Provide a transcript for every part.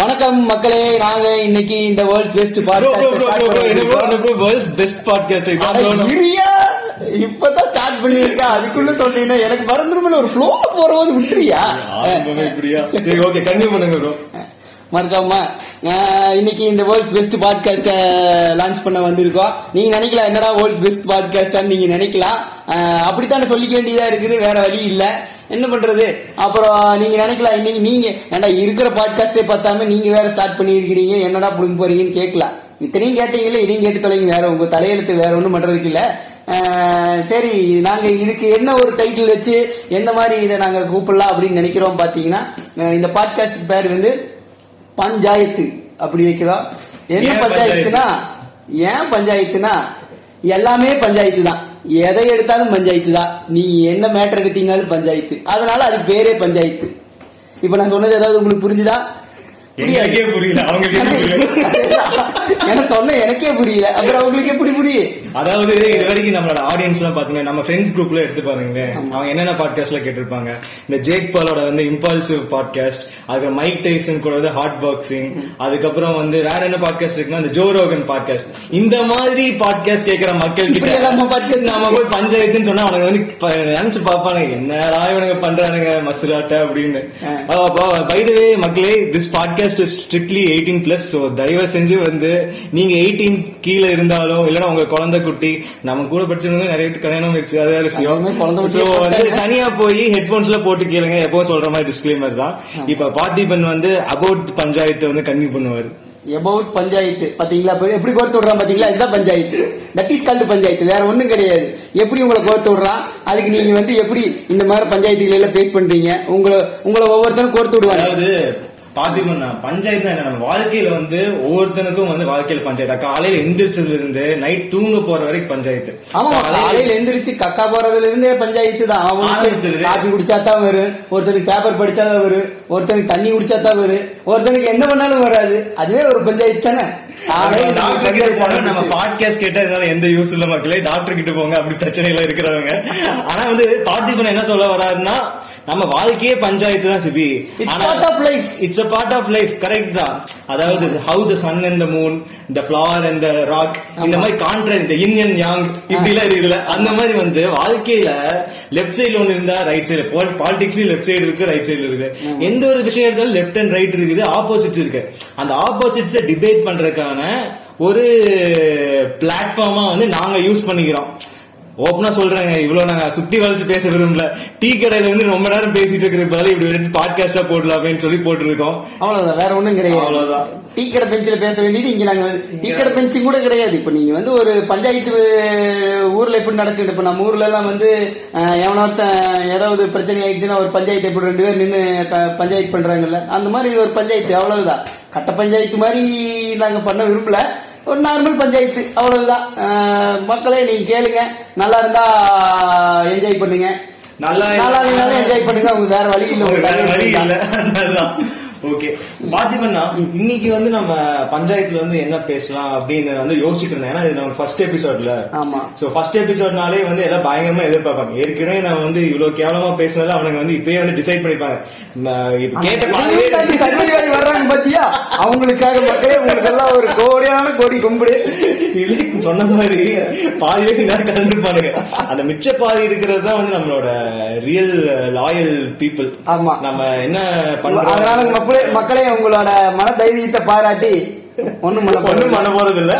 வணக்கம் மக்களே நாங்க இன்னைக்கு இந்த வேர்ல்ட்ஸ் பெஸ்ட் பெஸ்ட் பாட்காஸ்ட் இப்பதான் ஸ்டார்ட் பண்ணிருக்கேன் அதுக்குள்ள சொன்னீங்கன்னா எனக்கு மறந்துருமில்ல ஒரு ஃப்ளோ போறபோது விட்டுறியா இப்படியா? சரி ஓகே கண்டினியூ பண்ணுங்க ப்ரோ மறக்காம இன்னைக்கு இந்த வேர்ல்ட்ஸ் பெஸ்ட் பாட்காஸ்ட லான்ச் பண்ண வந்திருக்கோம். நீங்க நினைக்கலாம் என்னடா வேர்ல்ட்ஸ் பெஸ்ட் பாட்காஸ்டான்னு நீங்க நினைக்கலாம். அப்படித்தானே சொல்லிக்க வேண்டியதா இருக்குது வேற வழி இல்ல. என்ன பண்றது? அப்புறம் நீங்க நினைக்கலாம் இன்னைக்கு நீங்க ஏன்டா இருக்கிற பாட்காஸ்டே பார்த்தாம நீங்க வேற ஸ்டார்ட் பண்ணியிருக்கிறீங்க என்னடா புடுங்க போறீங்கன்னு கேட்கலாம் இத்தனையும் கேட்டீங்களே இதையும் கேட்டு தொலைங்க வேற உங்க தலையெழுத்து வேற ஒண்ணும் பண்றதுக்கு இல்ல. சரி நாங்க இதுக்கு என்ன ஒரு டைட்டில் வச்சு எந்த மாதிரி இதை நாங்க கூப்பிடலாம் அப்படின்னு நினைக்கிறோம் பாத்தீங்கன்னா இந்த பாட்காஸ்ட் பேர் வந்து பஞ்சாயத்து அப்படி வைக்கிறோம். என்ன பஞ்சாயத்துனா ஏன் பஞ்சாயத்துனா எல்லாமே பஞ்சாயத்து தான் எதை எடுத்தாலும் பஞ்சாயத்து தான். நீங்க என்ன மேட்டர் எடுத்தீங்கனாலும் பஞ்சாயத்து. அதனால அது பேரே பஞ்சாயத்து. இப்ப நான் சொன்னது ஏதாவது உங்களுக்கு புரிஞ்சுதா? எங்களுக்கே புரியல. அவங்களுக்கே எனக்கு சொன்ன எனக்கே புரியல. அப்புறம் அவங்களுக்கு எப்படி புரியும் அதாவது இது வரைக்கும் நம்மளோட ஆடியன்ஸ் எல்லாம் பாத்தீங்கன்னா நம்ம ஃப்ரெண்ட்ஸ் குரூப்ல எடுத்து பாருங்களேன். அவங்க என்னென்ன பாட்காஸ்ட்ல கேட்டிருப்பாங்க? இந்த ஜேக் பாலோட வந்து இம்பல்சிவ் பாட்காஸ்ட் அதுக்கு மைக் டைசன் கூட வந்து ஹாட் பாக்ஸிங் அதுக்கப்புறம் வந்து வேற என்ன பாட்காஸ்ட் இருக்குன்னா இந்த ஜோ ரோகன் பாட்காஸ்ட் இந்த மாதிரி பாட்காஸ்ட் கேட்கிற மக்கள் கிட்ட நம்ம போய் பஞ்சாயத்துன்னு சொன்னா அவனுங்க வந்து நினைச்சு பாப்பானுங்க என்னடா இவனுங்க பண்றானுங்க மசுராட்ட அப்படின்னு. மக்களே this podcast is strictly eighteen plus so தயவு செஞ்சு வந்து நீங்க எயிட்டீன் கீழே இருந்தாலும் இல்லைன்னா உங்க குழந்தை குட்டி நம்ம கூட படிச்சவங்க நிறைய பேர் கல்யாணம் ஆயிடுச்சு அது வேற விஷயம். வந்து. தனியா போய் ஹெட்போன்ஸ்ல போட்டு கேளுங்க எப்பவும் சொல்ற மாதிரி டிஸ்க்ளைமர் தான். இப்ப பார்த்திபன் வந்து அபவுட் பஞ்சாயத்தை வந்து கன்னியூ பண்ணுவாரு. எபவுட் பஞ்சாயத்து பாத்தீங்களா? எப்படி கோர்த்து விடுறான் பாத்தீங்களா? இதுதான் panchayat. That is called panchayat வேற ஒண்ணும் கிடையாது. எப்படி உங்களை கோர்த்து விடுறான்? அதுக்கு நீங்க வந்து எப்படி இந்த மாதிரி பஞ்சாயத்துகளை எல்லாம் ஃபேஸ் பண்றீங்க? உங்களை உங்களை ஒவ்வொருத்தரும் கோர்த்து விடுவாங்க. பாத்தீங்கன்னா பஞ்சாயத்து என்ன? நம்ம வாழ்க்கையில வந்து ஒவ்வொருத்தனுக்கும் வந்து வாழ்க்கையில பஞ்சாயத்து. காலையில எந்திரிச்சதுல இருந்து நைட் தூங்க போற வரைக்கும் பஞ்சாயத்து. ஆமா காலையில எந்திரிச்சு கக்கா போறதுல இருந்தே பஞ்சாயத்து தான். ஆரம்பிச்சிருது. காபி குடிச்சா தான் வரும் ஒருத்தனுக்கு பேப்பர் படிச்சா தான் வரும் ஒருத்தனுக்கு தண்ணி குடிச்சா தான் வரும் ஒருத்தனுக்கு என்ன பண்ணாலும் வராது. அதுவே ஒரு பஞ்சாயத்து தானே? நம்ம பாட்காஸ்ட் கேட்டா இதனால எந்த யூஸ் இல்ல மக்களே. டாக்டர் கிட்ட போங்க அப்படி பிரச்சனையில இருக்கிறவங்க. ஆனா வந்து பார்த்திபன் என்ன சொல்ல வராருன்னா நம்ம வாழ்க்கையே பஞ்சாயத்து தான் சிபி. Part of life. It's a part of life correct தான். அதாவது how the sun and the moon the flower and the rock இந்த மாதிரி கான்ட்ராக்ட் இந்த இன் அண்ட் யாங் இப்படி எல்லாம் இருக்குல்ல அந்த மாதிரி வந்து வாழ்க்கையில லெஃப்ட் சைடுல ஒண்ணு இருந்தா ரைட் சைடு பாலிடிக்ஸ்லயும் லெஃப்ட் சைடு இருக்கு ரைட் சைடு இருக்கு. எந்த ஒரு விஷயம் எடுத்தாலும் லெஃப்ட் அண்ட் ரைட் இருக்குது ஆப்போசிட்ஸ் இருக்கு. அந்த ஆப்போசிட்ஸை டிபேட் பண்றதுக்கான ஒரு பிளாட்ஃபார்மா வந்து நாங்க யூஸ் பண்ணிக்கிறோம். ஓப்பனா சொல்றேங்க இவ்வளவு நாங்க சுத்தி வளைச்சு பேச விரும்பல. டீ கடையில வந்து ரொம்ப நேரம் பேசிட்டு இருக்கிற பதில் இப்படி எடுத்து பாட்காஸ்டா போடலாமேன்னு சொல்லி போட்டுருக்கோம். அவ்வளவுதான் வேற ஒண்ணும் கிடையாது. அவ்வளவுதான். டீ கடை பெஞ்சில் பேச வேண்டியது இங்க நாங்க. டீ கடை பெஞ்சு கூட கிடையாது. இப்ப நீங்க வந்து ஒரு பஞ்சாயத்து ஊர்ல எப்படி நடக்குது? இப்ப நம்ம ஊர்ல எல்லாம் வந்து அஹ், எவனோ ஒருத்தன் ஏதாவது பிரச்சனை ஆயிடுச்சுன்னா ஒரு பஞ்சாயத்து எப்படி ரெண்டு பேர் நின்னு க- பஞ்சாயத்து பண்றாங்கல்ல? அந்த மாதிரி இது ஒரு பஞ்சாயத்து அவ்வளவுதான். கட்ட பஞ்சாயத்து மாதிரி நாங்க பண்ண விரும்பல. ஒரு நார்மல் பஞ்சாயத்து. அவ்வளவுதான். மக்களே நீங்க கேளுங்க. நல்லா இருந்தா என்ஜாய் பண்ணுங்க. நல்லா நல்லா இல்லைனாலும் என்ஜாய் பண்ணுங்க. அவங்க வேற வழி இல்லை. வழி இல்ல. ஓகே பாத்தீங்கன்னா இன்னைக்கு வந்து நம்ம பஞ்சாயத்துல வந்து என்ன பேசலாம் அப்படின்னு வந்து யோசிச்சுட்டு இருந்தேன். ஏன்னா இது நம்ம ஃபர்ஸ்ட் எபிசோட்ல ஆமா. சோ ஃபர்ஸ்ட் எபிசோட்னாலே வந்து எல்லாம் பயங்கரமா எதிர்பார்ப்பாங்க. ஏற்கனவே நம்ம வந்து இவ்வளவு கேவலமா பேசினால அவனுங்க வந்து இப்பயே வந்து டிசைட் பண்ணிப்பாங்க. கேட்ட வர்றாங்க பாத்தியா? அவங்களுக்காக மக்களே உங்களுக்கு எல்லாம் ஒரு கோடியான கோடி கும்பிடு. இல்ல, சொன்ன மாதிரி பாதி பேர் நேரம் கலந்துருப்பானுங்க. அந்த மிச்ச பாதி இருக்கிறது தான் வந்து நம்மளோட ரியல் லாயல் பீப்புள் ஆமா. நம்ம என்ன பண்றோம் அதனால மக்களே மக்களே உங்களோட மன தைரியத்தை பாராட்டி ஒண்ணும் பண்ண ஒண்ணும் பண்ண போறது இல்ல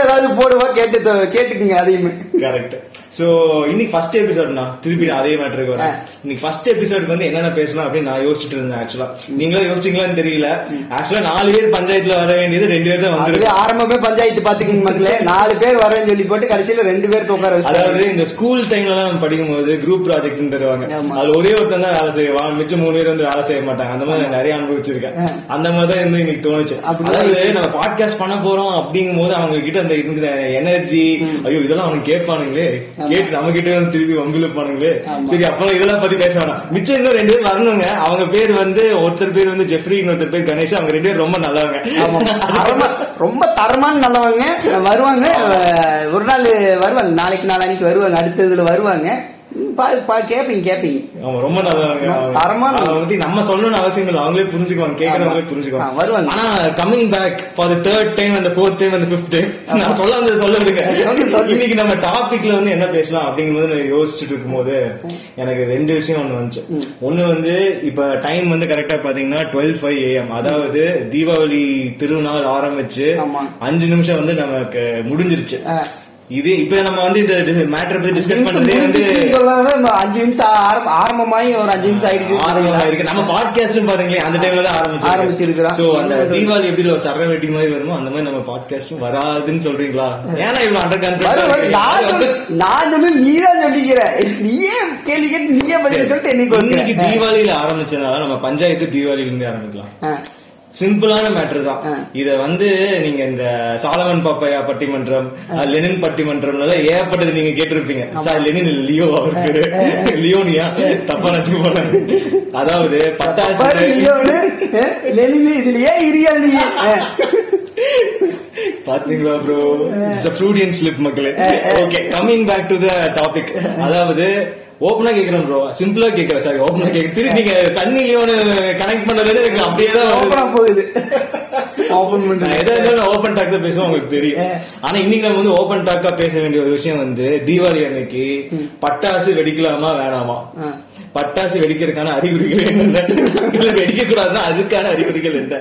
ஏதாவது போடுவா கேட்டு கேட்டுக்குங்க அதையுமே. கரெக்ட் சோ இன்னைக்கு ஃபர்ஸ்ட் எபிசோட்னா திருப்பி அதே மேட்டருக்கு வரேன். இன்னைக்கு ஃபர்ஸ்ட் எபிசோடுக்கு வந்து என்னென்ன பேசலாம் அப்படின்னு நான் யோசிச்சுட்டு இருந்தேன் ஆக்சுவலா நீங்களும் யோசிச்சீங்களான்னு தெரியல. ஆக்சுவலா நாலு பேர் பஞ்சாயத்துல வர வேண்டியது ரெண்டு பேர் தான் வந்திருக்கு. ஆரம்பமே பஞ்சாயத்து பாத்துக்கங்க மக்களே. நாலு பேர் வரேன்னு சொல்லி போட்டு கடைசியில ரெண்டு பேர் உட்கார அதாவது இந்த ஸ்கூல் டைம்ல எல்லாம் நம்ம படிக்கும்போது குரூப் ப்ராஜெக்ட் தருவாங்க. அதுல ஒரே ஒருத்தன் தான் வேலை செய்வான். மிச்சம் மூணு பேர் வந்து வேலை செய்ய மாட்டாங்க. அந்த மாதிரி நான் நிறைய அனுபவிச்சிருக்கேன். அந்த மாதிரி தான் இருந்து இன்னைக்கு தோணுச்சு. அதாவது நம்ம பாட்காஸ்ட் பண்ண போறோம் அப்படிங்கும் போது அவங்க கிட்ட அந்த இருக்கிற எனர்ஜி ஐயோ இதெல்லாம் அவனுக்கு கேட்பானுங்களே. கேட்டு நம்ம கிட்ட வந்து திருப்பி வம்பிழுப்பானுங்களே. சரி அப்பெல்லாம் இதெல்லாம் பத்தி பேச வேணாம். மிச்சம் இன்னும் ரெண்டு பேர் வரணுங்க. அவங்க பேர் வந்து ஒருத்தர் பேர் வந்து ஜெஃப்ரி இன்னொருத்தர் பேர் கணேஷ். அவங்க ரெண்டு பேரும் ரொம்ப நல்லவங்க. ரொம்ப தரமான நல்லவங்க. வருவாங்க. ஒரு நாள் வருவாங்க. நாளைக்கு நாளானிக்கு வருவாங்க. அடுத்த இதுல வருவாங்க. கேப்பீங்க கேப்பீங்க. அவங்க ரொம்ப தரமான பத்தி நம்ம சொல்லணும்னு அவசியம் இல்லை. அவங்களே புரிஞ்சுக்குவாங்க கேக்குறவங்களே ஆ, புரிஞ்சுக்குவாங்க. வருவாங்க. ஆனா coming back for third time அந்த ஃபோர்த் டைம் அந்த ஃபிஃப்த் டைம் நான் சொல்ல வந்தது சொல்ல விடுங்க. இன்னைக்கு நம்ம டாபிக்ல வந்து என்ன பேசலாம் அப்படிங்கும்போது நான் யோசிச்சுட்டு இருக்கும்போது எனக்கு ரெண்டு விஷயம் ஒண்ணு வந்துச்சு. ஒண்ணு வந்து இப்ப டைம் வந்து கரெக்டா பாத்தீங்கன்னா டுவெல் ஃபைவ் ஏஎம் அதாவது தீபாவளி திருநாள் ஆரம்பிச்சு. அஞ்சு நிமிஷம் வந்து நமக்கு முடிஞ்சிருச்சு. இது இப்ப நம்ம வந்து இந்த மேட்டர் பத்தி டிஸ்கஸ் பண்றதே வந்து அஞ்சு நிமிஷம் ஆரம்- ஆரம்பமாயி ஒரு அஞ்சு நிமிஷம் ஆரம்பமா ஆயிடுச்சு இருக்கு நம்ம பாட்காஸ்டும் பாருங்களேன் அந்த டைம்ல தான் ஆரம்பிச்சு ஆரம்பிச்சிருக்கிறோம். சோ அந்த தீபாவளி எப்படி ஒரு சர்ற வெட்டி மாதிரி வருமோ அந்த மாதிரி நம்ம பாட்காஸ்டும் வராதுன்னு சொல்றீங்களா ஏன்னா இவ்வளவு அண்டர் வரும். நான் சொல்லு- சொல்லு நீதான் சொல்லிக்கிற நீயே கேள்வி கேட்டு நீயே பதில் சொல்லிட்டு என்னைக்கு இன்னைக்கு? தீபாவளியில ஆரம்பிச்சதுனால நம்ம பஞ்சாயத்து தீபாவளியில இருந்து ஆரம்பிக்கலாம். சிம்பிளான மேட்டர் தான். இத வந்து நீங்க இந்த சாலமன் பாப்பையா பட்டிமன்றம் லெனின் பட்டிமன்றம்ல ஏகப்பட்டது நீங்க கேட்டிருப்பீங்க. சார் லெனின் லியோ அவர் பேரு. லியோனியா? தப்பா நினைச்சு போறேன். அதாவது பட்டாசு. லெனின் இதுலயே இரியா நீ. ஆ. பாத்தீங்களா ப்ரோ இட்ஸ் ஸ்லிப் மக்களே. Okay coming back to the topic அதாவது ஓப்பனா கேக்குறேன் ப்ரோ சிம்பிளா கேக்குறேன் சாரி ஓப்பனா கேக்க திருப்பி நீங்க சன்னி லியோன் கனெக்ட் பண்றது எனக்கு அப்படியே தான். ஓப்பனா போகுது. ஓபன் பண்றது எதா இருந்தாலும் ஓப்பன் டாக் தான் பேசுவோம் உங்களுக்கு தெரியும். ஆனா இன்னைக்கு நம்ம வந்து ஓப்பன் டாக்கா பேச வேண்டிய ஒரு விஷயம் வந்து தீபாவளி அன்னைக்கு பட்டாசு வெடிக்கலாமா வேணாமா. பட்டாசு வெடிக்கிறதுக்கான அறிகுறிகள் என்ன? வெடிக்க கூடாதுன்னா அதுக்கான அறிகுறிகள் என்ன?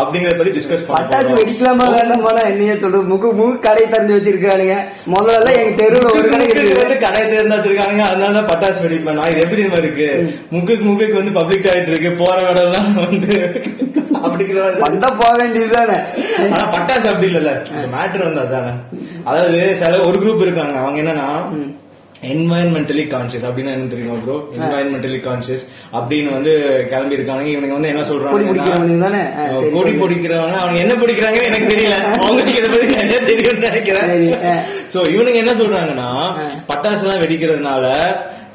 அப்படிங்கறத பத்தி டிஸ்கஸ் பட்டாசு வெடிக்கலாமா வேண்டாமா என்னையே சொல்றது முகு முகு கடை திறந்து வச்சிருக்கானுங்க முதல்ல எங்க தெருவுல ஒரு கடை முக்குக்கு இருக்குது வந்து கடை தேர்ந்து வச்சிருக்காங்க அதனால தான் பட்டாசு வெடிப்பேன். நான் இது எப்படி இருக்கு? முக்குக்கு முக்குக்கு வந்து பப்ளிக் டாய்லெட் இருக்கு. போற இடம்லாம் வந்து அப்படிங்கிற. வந்தா போக வேண்டியதுதானே. ஆனா பட்டாசு அப்படி இல்லல்ல. மேட்ரு வந்து அதானே. அதாவது சில ஒரு குரூப் இருக்காங்க அவங்க என்னன்னா என்வாயன்மெண்டலி கான்சியஸ் அப்படின்னா என்ன தெரியுமா ப்ரோ என்வாயன்மெண்டலி கான்சியஸ் அப்படின்னு வந்து கிளம்பி இருக்காங்க இவனுங்க வந்து என்ன சொல்றாங்க கொடி. பிடிக்கிறவங்க. அவங்க என்ன பிடிக்கிறாங்கன்னு எனக்கு தெரியல. அவங்களுக்கு இதை பத்தி என்ன தெரியும்னு நினைக்கிறேன். சோ இவனுங்க என்ன சொல்றாங்கன்னா. பட்டாசு எல்லாம் வெடிக்கிறதுனால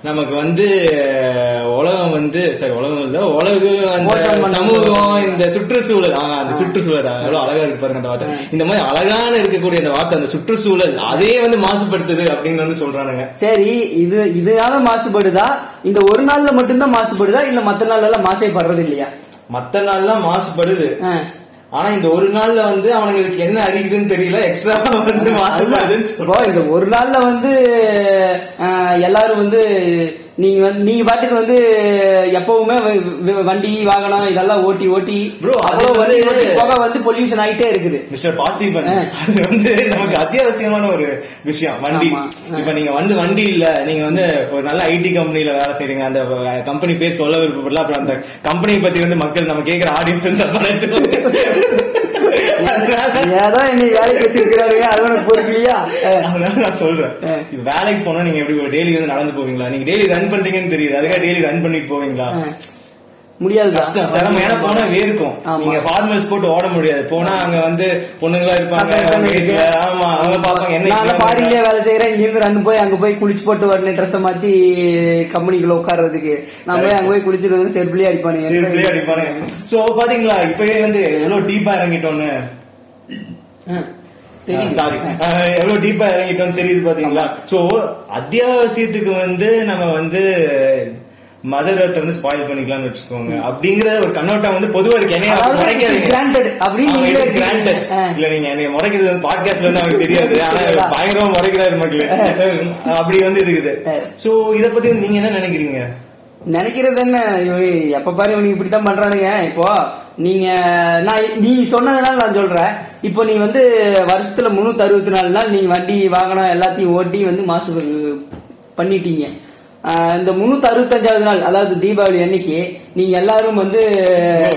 நமக்கு வந்து உலகம் வந்து சரி உலகம் இல்ல உலகம் அந்த. சமூகம் இந்த சுற்றுச்சூழல் ஆ, அந்த சுற்றுச்சூழல் எவ்வளவு அழகா இருக்கு பாருங்க அந்த வார்த்தை. இந்த மாதிரி அழகான இருக்கக்கூடிய அந்த வார்த்தை அந்த சுற்றுச்சூழல் அதே வந்து மாசுபடுத்துது அப்படின்னு வந்து சொல்றானுங்க. சரி இது இதனால மாசுபடுதா? இந்த ஒரு நாள்ல மட்டும்தான் மாசுபடுதா? இல்ல மத்த நாள்ல எல்லாம் மாசே படுறது இல்லையா? மத்த நாள்லாம் மாசுபடுது. ஆனா இந்த ஒரு நாள்ல வந்து அவனுங்களுக்கு என்ன அறிகுதுன்னு தெரியல. எக்ஸ்ட்ரா வந்து இந்த ஒரு நாள்ல வந்து எல்லாரும் வந்து நீங்க வந்து நீங்க பாட்டுக்கு வந்து எப்பவுமே வண்டி வாகனம் இதெல்லாம் ஓட்டி ஓட்டி அது அவ்வளவு வந்து- புகை வந்து பொல்யூஷன் ஆயிட்டே இருக்குது மிஸ்டர் பார்த்திபன். அது வந்து நமக்கு அத்தியாவசியமான ஒரு விஷயம் வண்டி. இப்ப நீங்க வந்து வண்டி இல்ல நீங்க வந்து ஒரு நல்ல ஐடி கம்பெனில வேலை செய்றீங்க அந்த கம்பெனி பேர் சொல்ல விருப்பப்படல அப்புறம் அந்த கம்பெனி பத்தி வந்து மக்கள் நம்ம கேக்குற ஆடியன்ஸ் வந்து தப்பா. ஏதோ என்னை வேலைக்கு வச்சிருக்கிறாருங்க அது உனக்கு பொறுக்கலையா? அதனால நான் சொல்றேன். வேலைக்கு போனா நீங்க எப்படி டெய்லி வந்து நடந்து போவீங்களா? நீங்க டெய்லி ரன் பண்றீங்கன்னு தெரியுது. அதுக்காக டெய்லி ரன் பண்ணிட்டு போவீங்களா. முடியாது கஷ்டம். சிரமம் போனா வேர்க்கும். நீங்க ஃபார்மல்ஸ் போட்டு ஓட முடியாது. போனா அங்க வந்து பொண்ணுங்களா இருப்பாங்க ஆமா அவங்க பாப்பாங்க என்ன ஃபாரின்லயே வேலை செய்யறேன் இங்க இருந்து ரன் போய் அங்க போய் குளிச்சு போட்டு உடனே ட்ரெஸ் மாத்தி கம்பெனிக்குள்ள உட்கார்றதுக்கு. நான் போய் அங்க போய் குளிச்சுட்டு வந்து செருப்புலயே அடிப்பானுங்க. அடிப்பானுங்க. சோ பாத்தீங்களா? இப்பயே வந்து எவ்வளவு டீப்பா இறங்கிட்டோன்னு. சாரி. எவ்வளவு டீப்பா இறங்கிட்டோம்னு தெரியுது பாத்தீங்களா சோ அத்தியாவசியத்துக்கு வந்து நம்ம வந்து மதர் எர்த் வந்து ஸ்பாயில் பண்ணிக்கலாம்னு வச்சுக்கோங்க. அப்படிங்கிற ஒரு கண்ணோட்டம் வந்து பொதுவா இருக்கு. என்னைய முறைக்காதீங்க. இல்ல நீங்க என்னைய முறைக்கிறது வந்து பாட்காஸ்ட்ல வந்து அவங்களுக்கு தெரியாது. ஆனா பயங்கரமா முறைக்கிறாரு மக்களே. அப்படி வந்து இருக்குது. சோ இத பத்தி நீங்க என்ன நினைக்கிறீங்க? நினைக்கிறது என்ன எப்ப பாரு இவனுக்கு இப்படித்தான் பண்றானுங்க. இப்போ நீங்க நான் நீ சொன்னதுனால நான் சொல்றேன். இப்போ நீ வந்து வருஷத்துல முன்னூத்தி அறுபத்தி நாலு நாள் நீங்க வண்டி வாகனம் எல்லாத்தையும் ஓட்டி வந்து மாசு பண்ணிட்டீங்க. இந்த முன்னூத்தி அறுபத்தஞ்சாவது நாள் அதாவது தீபாவளி அன்னைக்கு நீங்க எல்லாரும் வந்து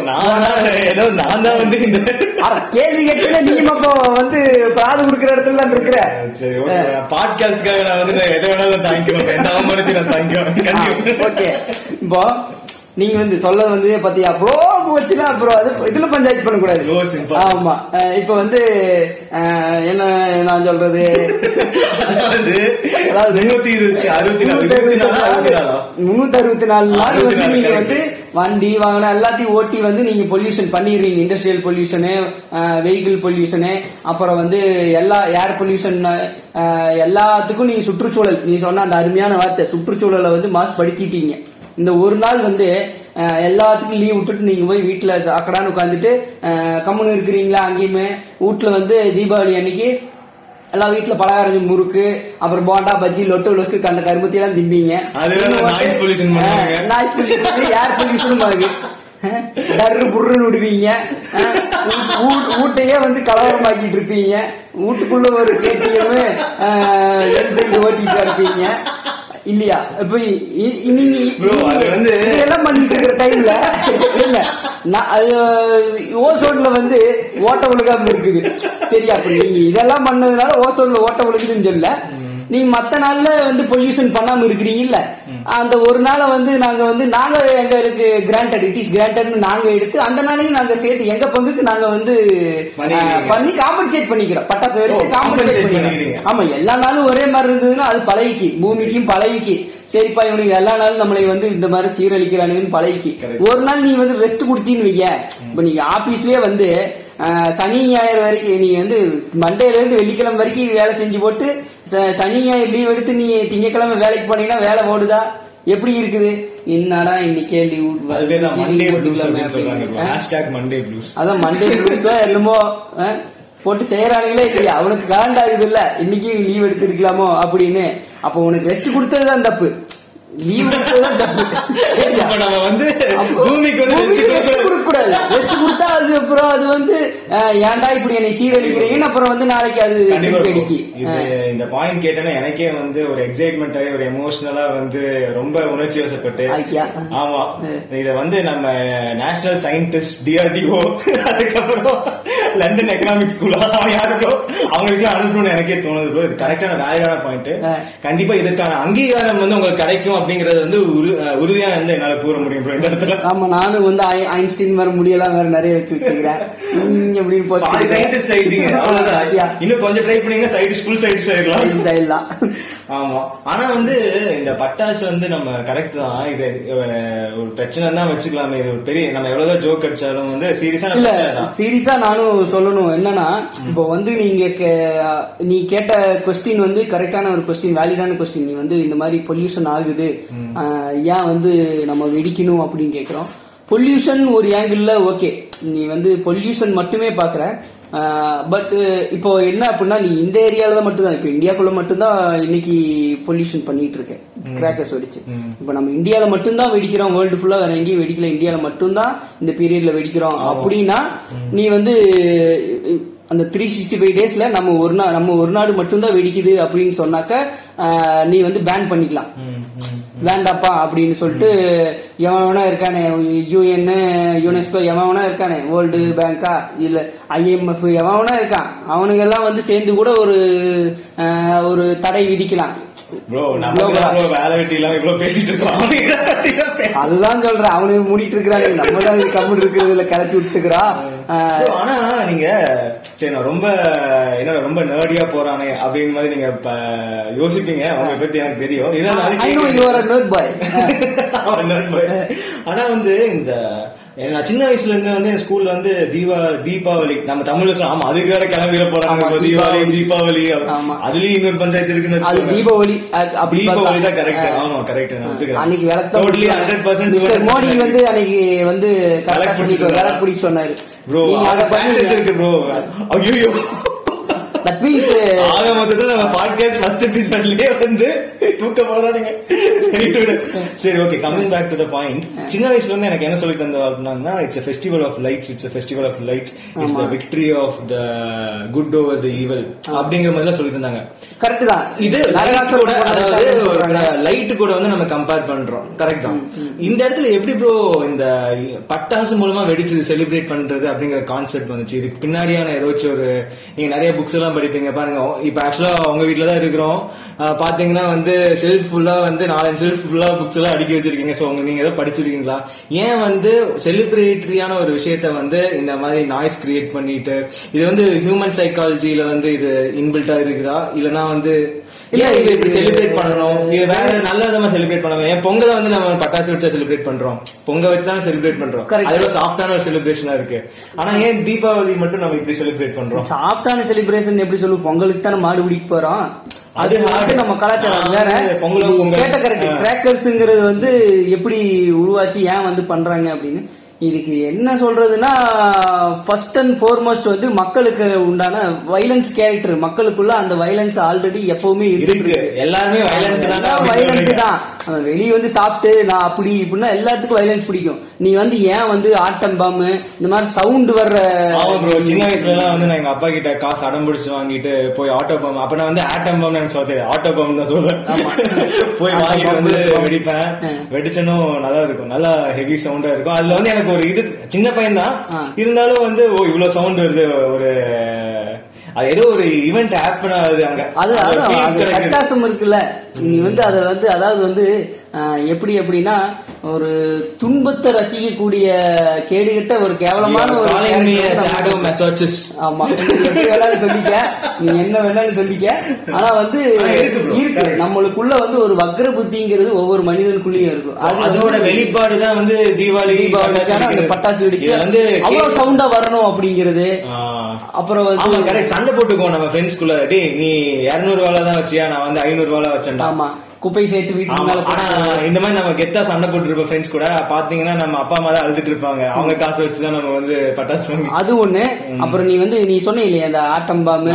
நான் தான் ஏதோ நான் தான் வந்து இந்த கேள்வி கேட்டீங்கன்னா நீ அப்போ வந்து காது கொடுக்குற இடத்துல தான் இருக்கிற. பாட்காஸ்ட்காக நான் வந்து எதை வேணாலும் தாங்கிக்குவேன் ஓகே. இப்போ நீங்க வந்து சொல்ல வந்து பாத்தியா ப்ரோ போச்சுன்னா அப்புறம் அது இதுல பஞ்சாயத்து பண்ண கூடாது Go simple. ஆமா. இப்ப வந்து என்ன நான் சொல்றது? முன்னூத்தி அறுபத்தி நாலு நாள் வந்து நீங்க. வந்து வண்டி வாகனம் எல்லாத்தையும் ஓட்டி வந்து நீங்க பொல்யூஷன் பண்ணிடுறீங்க. இண்டஸ்ட்ரியல் பொல்யூஷனு வெஹிக்கிள் பொல்யூஷனு அப்புறம் வந்து எல்லா ஏர் பொல்யூஷன் எல்லாத்துக்கும் நீங்க சுற்றுச்சூழல். நீ சொன்ன அந்த அருமையான வார்த்தை சுற்றுச்சூழலை வந்து மாசுபடுத்திட்டீங்க. இந்த ஒரு நாள் வந்து எல்லாத்துக்கும் லீவ் விட்டுட்டு நீங்க போய் வீட்டுல சாக்கடான்னு உட்காந்துட்டு கம்முன்னு இருக்கிறீங்களா அங்கேயுமே? வீட்டுல வந்து தீபாவளி அன்னைக்கு எல்லாம் வீட்டுல பலகாரம் முறுக்கு அப்புறம் போண்டா பஜ்ஜி லொட்டு லொஸ்க்கு கண்ட கருமத்தி எல்லாம் திம்பீங்க. நாய்ஸ் பொல்யூஷன் ஏர் பொல்யூஷனும் ஆகுது டர்ரு புர்ருன்னு விடுவீங்க. வீட்டையே வந்து கலவரமாக்கிட்டு இருப்பீங்க. வீட்டுக்குள்ள ஒரு கேடிஎம் எடுத்து ஓட்டிட்டு இருப்பீங்க. இல்லையா? இப்ப நீங்க வந்து- இதெல்லாம் பண்ணிட்டு இருக்கிற டைம்ல இல்ல. நான் அது ஓசோன்ல வந்து ஓட்ட ஒழுகாம இருக்குது. சரியா அப்ப நீங்க இதெல்லாம் பண்ணதுனால ஓசோன்ல ஓட்ட ஒழுகுதுன்னு சொல்ல நீங்க மத்த நாள்ல வந்து பொல்யூஷன் பண்ணாம இருக்கிறீங்கல்ல? அந்த ஒரு நாளை வந்து நாங்க வந்து நாங்க எங்களுக்கு கிராண்டட் இட் இஸ் கிராண்டட்னு நாங்க எடுத்து அந்த நாளையும் நாங்க சேர்த்து எங்க பங்குக்கு நாங்க வந்து பண்ணி காம்பன்சேட் பண்ணிக்கிறோம். பட்டாசு ஓ, காம்பன்சேட் பண்ணிக்கிறோம். பண்ணிக்கிறீங்க. ஆமா எல்லா நாளும் ஒரே மாதிரி இருந்ததுன்னா அது பழகிக்கு. பூமிக்கும் பழகிக்கு. சரிப்பா இவனுக்கு எல்லா நாளும் நம்மளை வந்து இந்த மாதிரி சீரழிக்கிறானுங்கன்னு பழகிக்கு. ஒரு நாள் நீ வந்து ரெஸ்ட் கொடுத்தீன்னு வைய. இப்ப நீங்க ஆபீஸ்லயே வந்து சனி ஞாயிறு வரைக்கும் நீ வந்து மண்டேல இருந்து வெள்ளிக்கிழமை வரைக்கும் வேலை செஞ்சு போட்டு ச- சனி ஞாயிறு லீவ் எடுத்து நீ திங்கக்கிழமை வேலைக்கு போனீங்கன்னா வேலை ஓடுதா? எப்படி இருக்குது? என்னடா இன்னைக்கே லீவ் மண்டே ப்ளூஸ் அதான் மண்டே ப்ளூஸா என்னமோ போட்டு செய்யறானுங்களே இல்லையா அவனுக்கு காண்டாகுது இல்ல. இன்னைக்கு லீவ் எடுத்திருக்கலாமோ அப்படின்னு. அப்ப உனக்கு ரெஸ்ட் கொடுத்ததுதான் தப்பு. லீவ் கொடுத்ததுதான் தப்பு. நம்ம வந்து அப்போ பூமிக்கு வந்து பூமிக்கு ரெஸ்ட் கொடுத்தா அது அப்புறம் அது வந்து ஏன்டா இப்படி என்னை சீரழிக்கிறீங்கன்னு அப்புறம் வந்து நாளைக்கு அது அடிக்கி. இந்த பாயிண்ட் கேட்டேன்னா எனக்கே வந்து ஒரு எக்ஸைட்மெண்ட் ஆகி ஒரு எமோஷனலா வந்து ரொம்ப உணர்ச்சி வசப்பட்டு. ஆமா. இத வந்து நம்ம நேஷனல் சயின்டிஸ்ட் டிஆர்டிஓ அதுக்கப்புறம் லண்டன் எக்கனாமிக் ஸ்கூல் அவன் யாருக்கோ அவங்களுக்கு அனுப்பணும்னு எனக்கே தோணுது bro. இது கரெக்டான வேலையான பாயிண்ட். கண்டிப்பா இதற்கான அங்கீகாரம் வந்து உங்களுக்கு கிடைக்கும் அப்படிங்கறது வந்து உறுதியா வந்து என்னால கூற முடியும் bro இந்த இடத்துல. ஆமா நானும் வந்து ஐன்ஸ்டீன் வர முடியலாம் வேற நிறைய வச்சு வச்சுக்கிறேன். அப்படின்னு. அவ்வளவுதான். இன்னும் கொஞ்சம் ட்ரை பண்ணீங்கன்னா சைடிஸ் ஃபுல் சைடிஸ் ஆயிடலாம். சைட்லாம் ஆமா. ஆனா வந்து இந்த பட்டாசு வந்து நம்ம கரெக்ட் தான். இது ஒரு பிரச்சனை தான் வச்சுக்கலாமே. இது ஒரு பெரிய நம்ம எவ்வளவுதான் ஜோக் அடிச்சாலும் வந்து சீரியஸா இல்ல சீரியஸா நானும் சொல்லணும். என்னன்னா இப்போ வந்து நீங்க நீ கேட்ட கொஸ்டின் வந்து கரெக்டான ஒரு கொஸ்டின் வேலிடான கொஸ்டின் நீ வந்து இந்த மாதிரி பொல்யூஷன் ஆகுது. ஏன் வந்து நம்ம வெடிக்கணும் அப்படின்னு கேக்குறோம். பொல்யூஷன் ஒரு ஆங்கிள் ஓகே நீ வந்து பொல்யூஷன் மட்டுமே பாக்குற. பட் இப்போ என்ன அப்படின்னா நீ இந்த ஏரியால தான் மட்டும்தான். இப்போ இந்தியாக்குள்ள மட்டும்தான் இன்னைக்கு பொல்யூஷன் பண்ணிட்டு இருக்க. கிராக்கர்ஸ் வெடிச்சு. இப்போ நம்ம இந்தியால மட்டும்தான் வெடிக்கிறோம். வேர்ல்டு ஃபுல்லா வேற எங்கேயும் வெடிக்கல. இந்தியால மட்டும்தான் இந்த பீரியட்ல வெடிக்கிறோம். அப்படின்னா நீ வந்து அந்த த்ரீ சிக்ஸ்டி ஃபைவ் டேஸ்ல நம்ம ஒரு நாள் நம்ம ஒரு நாடு மட்டும்தான் வெடிக்குது அப்படின்னு சொன்னாக்க நீ வந்து பேன் பண்ணிக்கலாம். வேண்டாப்பா அப்படின்னு சொல்லிட்டு எவன் வேணா இருக்கானே யூஎன் யுனெஸ்கோ எவன் வேணா இருக்கானே வேர்ல்டு பேங்கா இல்ல ஐஎம்எஃப் எவன் வேணா இருக்கான் அவனுங்கெல்லாம் வந்து சேர்ந்து கூட ஒரு ஒரு தடை விதிக்கலாம். ப்ரோ நம்ம bro வேலை வெட்டி இல்லாம இவ்வளவு பேசிட்டு இருக்கோம். அதுதான் சொல்றேன் அவனுக்கு மூடிட்டு இருக்கிறாங்க நம்ம தான் இருக்கிறதுல கிளப்பி விட்டுக்கிறா ஆனா நீங்க சரி நான் ரொம்ப என்ன ரொம்ப நேர்டியா போறானே அப்படின்னு மாதிரி நீங்க யோசிப்பீங்க. அவங்களை பத்தி எனக்கு தெரியும். இதெல்லாம். ஆனா வந்து இந்த நான் சின்ன வயசுல இருந்து வந்து என் ஸ்கூல்ல வந்து தீபா தீபாவளி நம்ம தமிழ்ல சொல்ல ஆமா அதுக்கு வேற கிளம்பிட போறாங்க தீபாவளி தீபாவளி ஆமா. அதுலயும் இன்னொரு பஞ்சாயத்து இருக்குன்னு அது. தீபாவளி தீபாவளி தான். கரெக்ட். ஆமா கரெக்ட். அன்னைக்கு விளக்கு Totally 100% மிஸ்டர் மோடி வந்து அன்னைக்கு வந்து கரெக்டா விளக்கு? விளக்கு பிடிக்க சொன்னாரு ப்ரோ அதை பண்ணீங்க இருக்கு ப்ரோ ஐயோ தட் மீன்ஸ் ஆக மொத்தத்துல நம்ம பாட்காஸ்ட் ஃபர்ஸ்ட் எபிசோட்லயே வந்து தூக்க போறானுங்க. சரி okay coming back to the point சின்ன வயசுல இருந்து எனக்கு என்ன சொல்லி தந்த அப்படின்னா it's festival of lights it's festival of lights it's the victory of the good over the evil அப்படிங்கிற மாதிரி சொல்லி தந்தாங்க. கரெக்ட் தான். இது அதாவது. லைட் கூட வந்து நம்ம கம்பேர் பண்றோம். கரெக்ட் தான். இந்த இடத்துல எப்படி ப்ரோ இந்த பட்டாசு மூலமா வெடிச்சு செலிப்ரேட் பண்றது அப்படிங்கிற கான்செப்ட் வந்துச்சு. இதுக்கு பின்னாடியான ஏதாச்சும் ஒரு நீங்க நிறைய புக்ஸ் எல்லாம் படிப்பீங்க. பாருங்க இப்ப ஆக்சுவலா உங்க வீட்ல தான் இருக்கிறோம். பார்த்தீங்கன்னா பாத்தீங்கன்னா வந்து ஷெல்ஃப் ஃபுல்லா வந்து நாலஞ்சு ஷெல்ஃப் ஃபுல்லா புக்ஸ் எல்லாம் அடுக்கி வச்சிருக்கீங்க. சோ உங்க நீங்க ஏதோ படிச்சிருக்கீங்களா? ஏன் வந்து செலிப்ரேட்டரியான ஒரு விஷயத்த வந்து இந்த மாதிரி நாய்ஸ் கிரியேட் பண்ணிட்டு இது வந்து ஹியூமன் சைக்காலஜியில் வந்து இது இன்பில்ட்டா இருக்குதா? இல்லைன்னா வந்து இல்ல, இது இப்படி செலிப்ரேட் பண்ணணும்? இது வேற நல்ல விதமா செலிப்ரேட் பண்ணணும் ஏன் பொங்கலை வந்து நம்ம பட்டாசு வச்சு செலிப்ரேட் பண்றோம். பொங்க வச்சு தான் செலிப்ரேட் பண்றோம். அதோட சாஃப்டான ஒரு செலிப்ரேஷனா இருக்கு. ஆனா ஏன் தீபாவளி மட்டும் நம்ம இப்படி செலிப்ரேட் பண்றோம்? சாஃப்டான செலிப்ரேஷன் எப்படி சொல்லுவோம்? பொங்கலுக்கு தானே மாடு பிடிக்க போறோம். அது. வந்து நம்ம கலாச்சாரம் வேற. பொங்கல். கேட்ட கரெக்ட். கிராக்கர்ஸ்ங்கிறது வந்து எப்படி உருவாச்சு ஏன் வந்து பண்றாங்க அப்படின்னு இதுக்கு என்ன சொல்றதுன்னா ஃபர்ஸ்ட் அண்ட் foremost வந்து மக்களுக்கு உண்டான வைலன்ஸ் கேரக்டர் மக்களுக்குள்ள அந்த வைலன்ஸ் ஆல்ரெடி எப்பவுமே இருக்கு. எல்லாருமே வைலண்ட் தான் வெளிய வந்து சாப்பிட்டு நான் அப்படி இப்படின்னா எல்லாத்துக்கும் வைலன்ஸ் பிடிக்கும். நீ வந்து ஏன் வந்து ஆட்டம் பாம்பு இந்த மாதிரி சவுண்ட் வர்ற சின்ன வயசுல எல்லாம் வந்து நான் எங்க அப்பா கிட்ட காசு அடம் பிடிச்சு வாங்கிட்டு போய் ஆட்டோ பம்ப் அப்ப நான் வந்து ஆட்டம் பம்ப் எனக்கு சொல்ல ஆட்டோ பம்ப் தான் சொல்லுவேன். போய் வாங்கிட்டு வந்து. வெடிப்பேன். வெடிச்சனும் நல்லா இருக்கும். நல்லா ஹெவி சவுண்டா இருக்கும். அதுல வந்து எனக்கு ஒரு இது சின்ன பையன் தான். இருந்தாலும் வந்து ஓ இவ்வளவு சவுண்ட் வருது ஒரு அது ஏதோ ஒரு ஈவெண்ட் ஹேப்பன் ஆகுது அங்க அது. சர்க்காசம் இருக்குல்ல நீ வந்து அதை வந்து அதாவது வந்து எப்படி எப்படின்னா ஒரு துன்பத்தை ரசிக்கக்கூடிய கேடுகட்ட ஒரு கேவலமான ஒரு. ஆமா. எப்படி வேணாலும் சொல்லிக்க. நீ என்ன வேணாலும் சொல்லிக்க. ஆனா வந்து இருக்கு. நம்மளுக்குள்ள வந்து ஒரு வக்ர புத்திங்கிறது ஒவ்வொரு மனிதனுக்குள்ளேயும் இருக்கும். அதோட வெளிப்பாடு தான் வந்து தீபாவளி தீபாவளி. பட்டாசு வச்சானா அந்த வெடிக்கிறது. பட்டாசு வெடிச்சு வந்து அவ்வளவு சவுண்டா வரணும் அப்படிங்கிறது. அப்புறம் வந்து கரெக்ட் சண்டை போட்டுக்குவோம் நம்ம ஃப்ரெண்ட்ஸ்குள்ள டேய் நீ 200 ரூபால தான் வச்சியா? நான் வந்து 500 ரூபால ஆமா. குப்பை சேர்த்து போட்டு இந்த மாதிரி நம்ம கெத்தா சண்டை போட்டு இருப்போம் ஃப்ரெண்ட்ஸ் கூட பாத்தீங்கன்னா நம்ம அப்பா அம்மா தான் அழுதுட்டு இருப்பாங்க. அவங்க காசு வச்சுதான் நம்ம வந்து பட்டாசு அது ஒண்ணு. அப்புறம் நீ வந்து நீ சொன்ன இல்லையா அந்த ஆட்டம் பாம்பு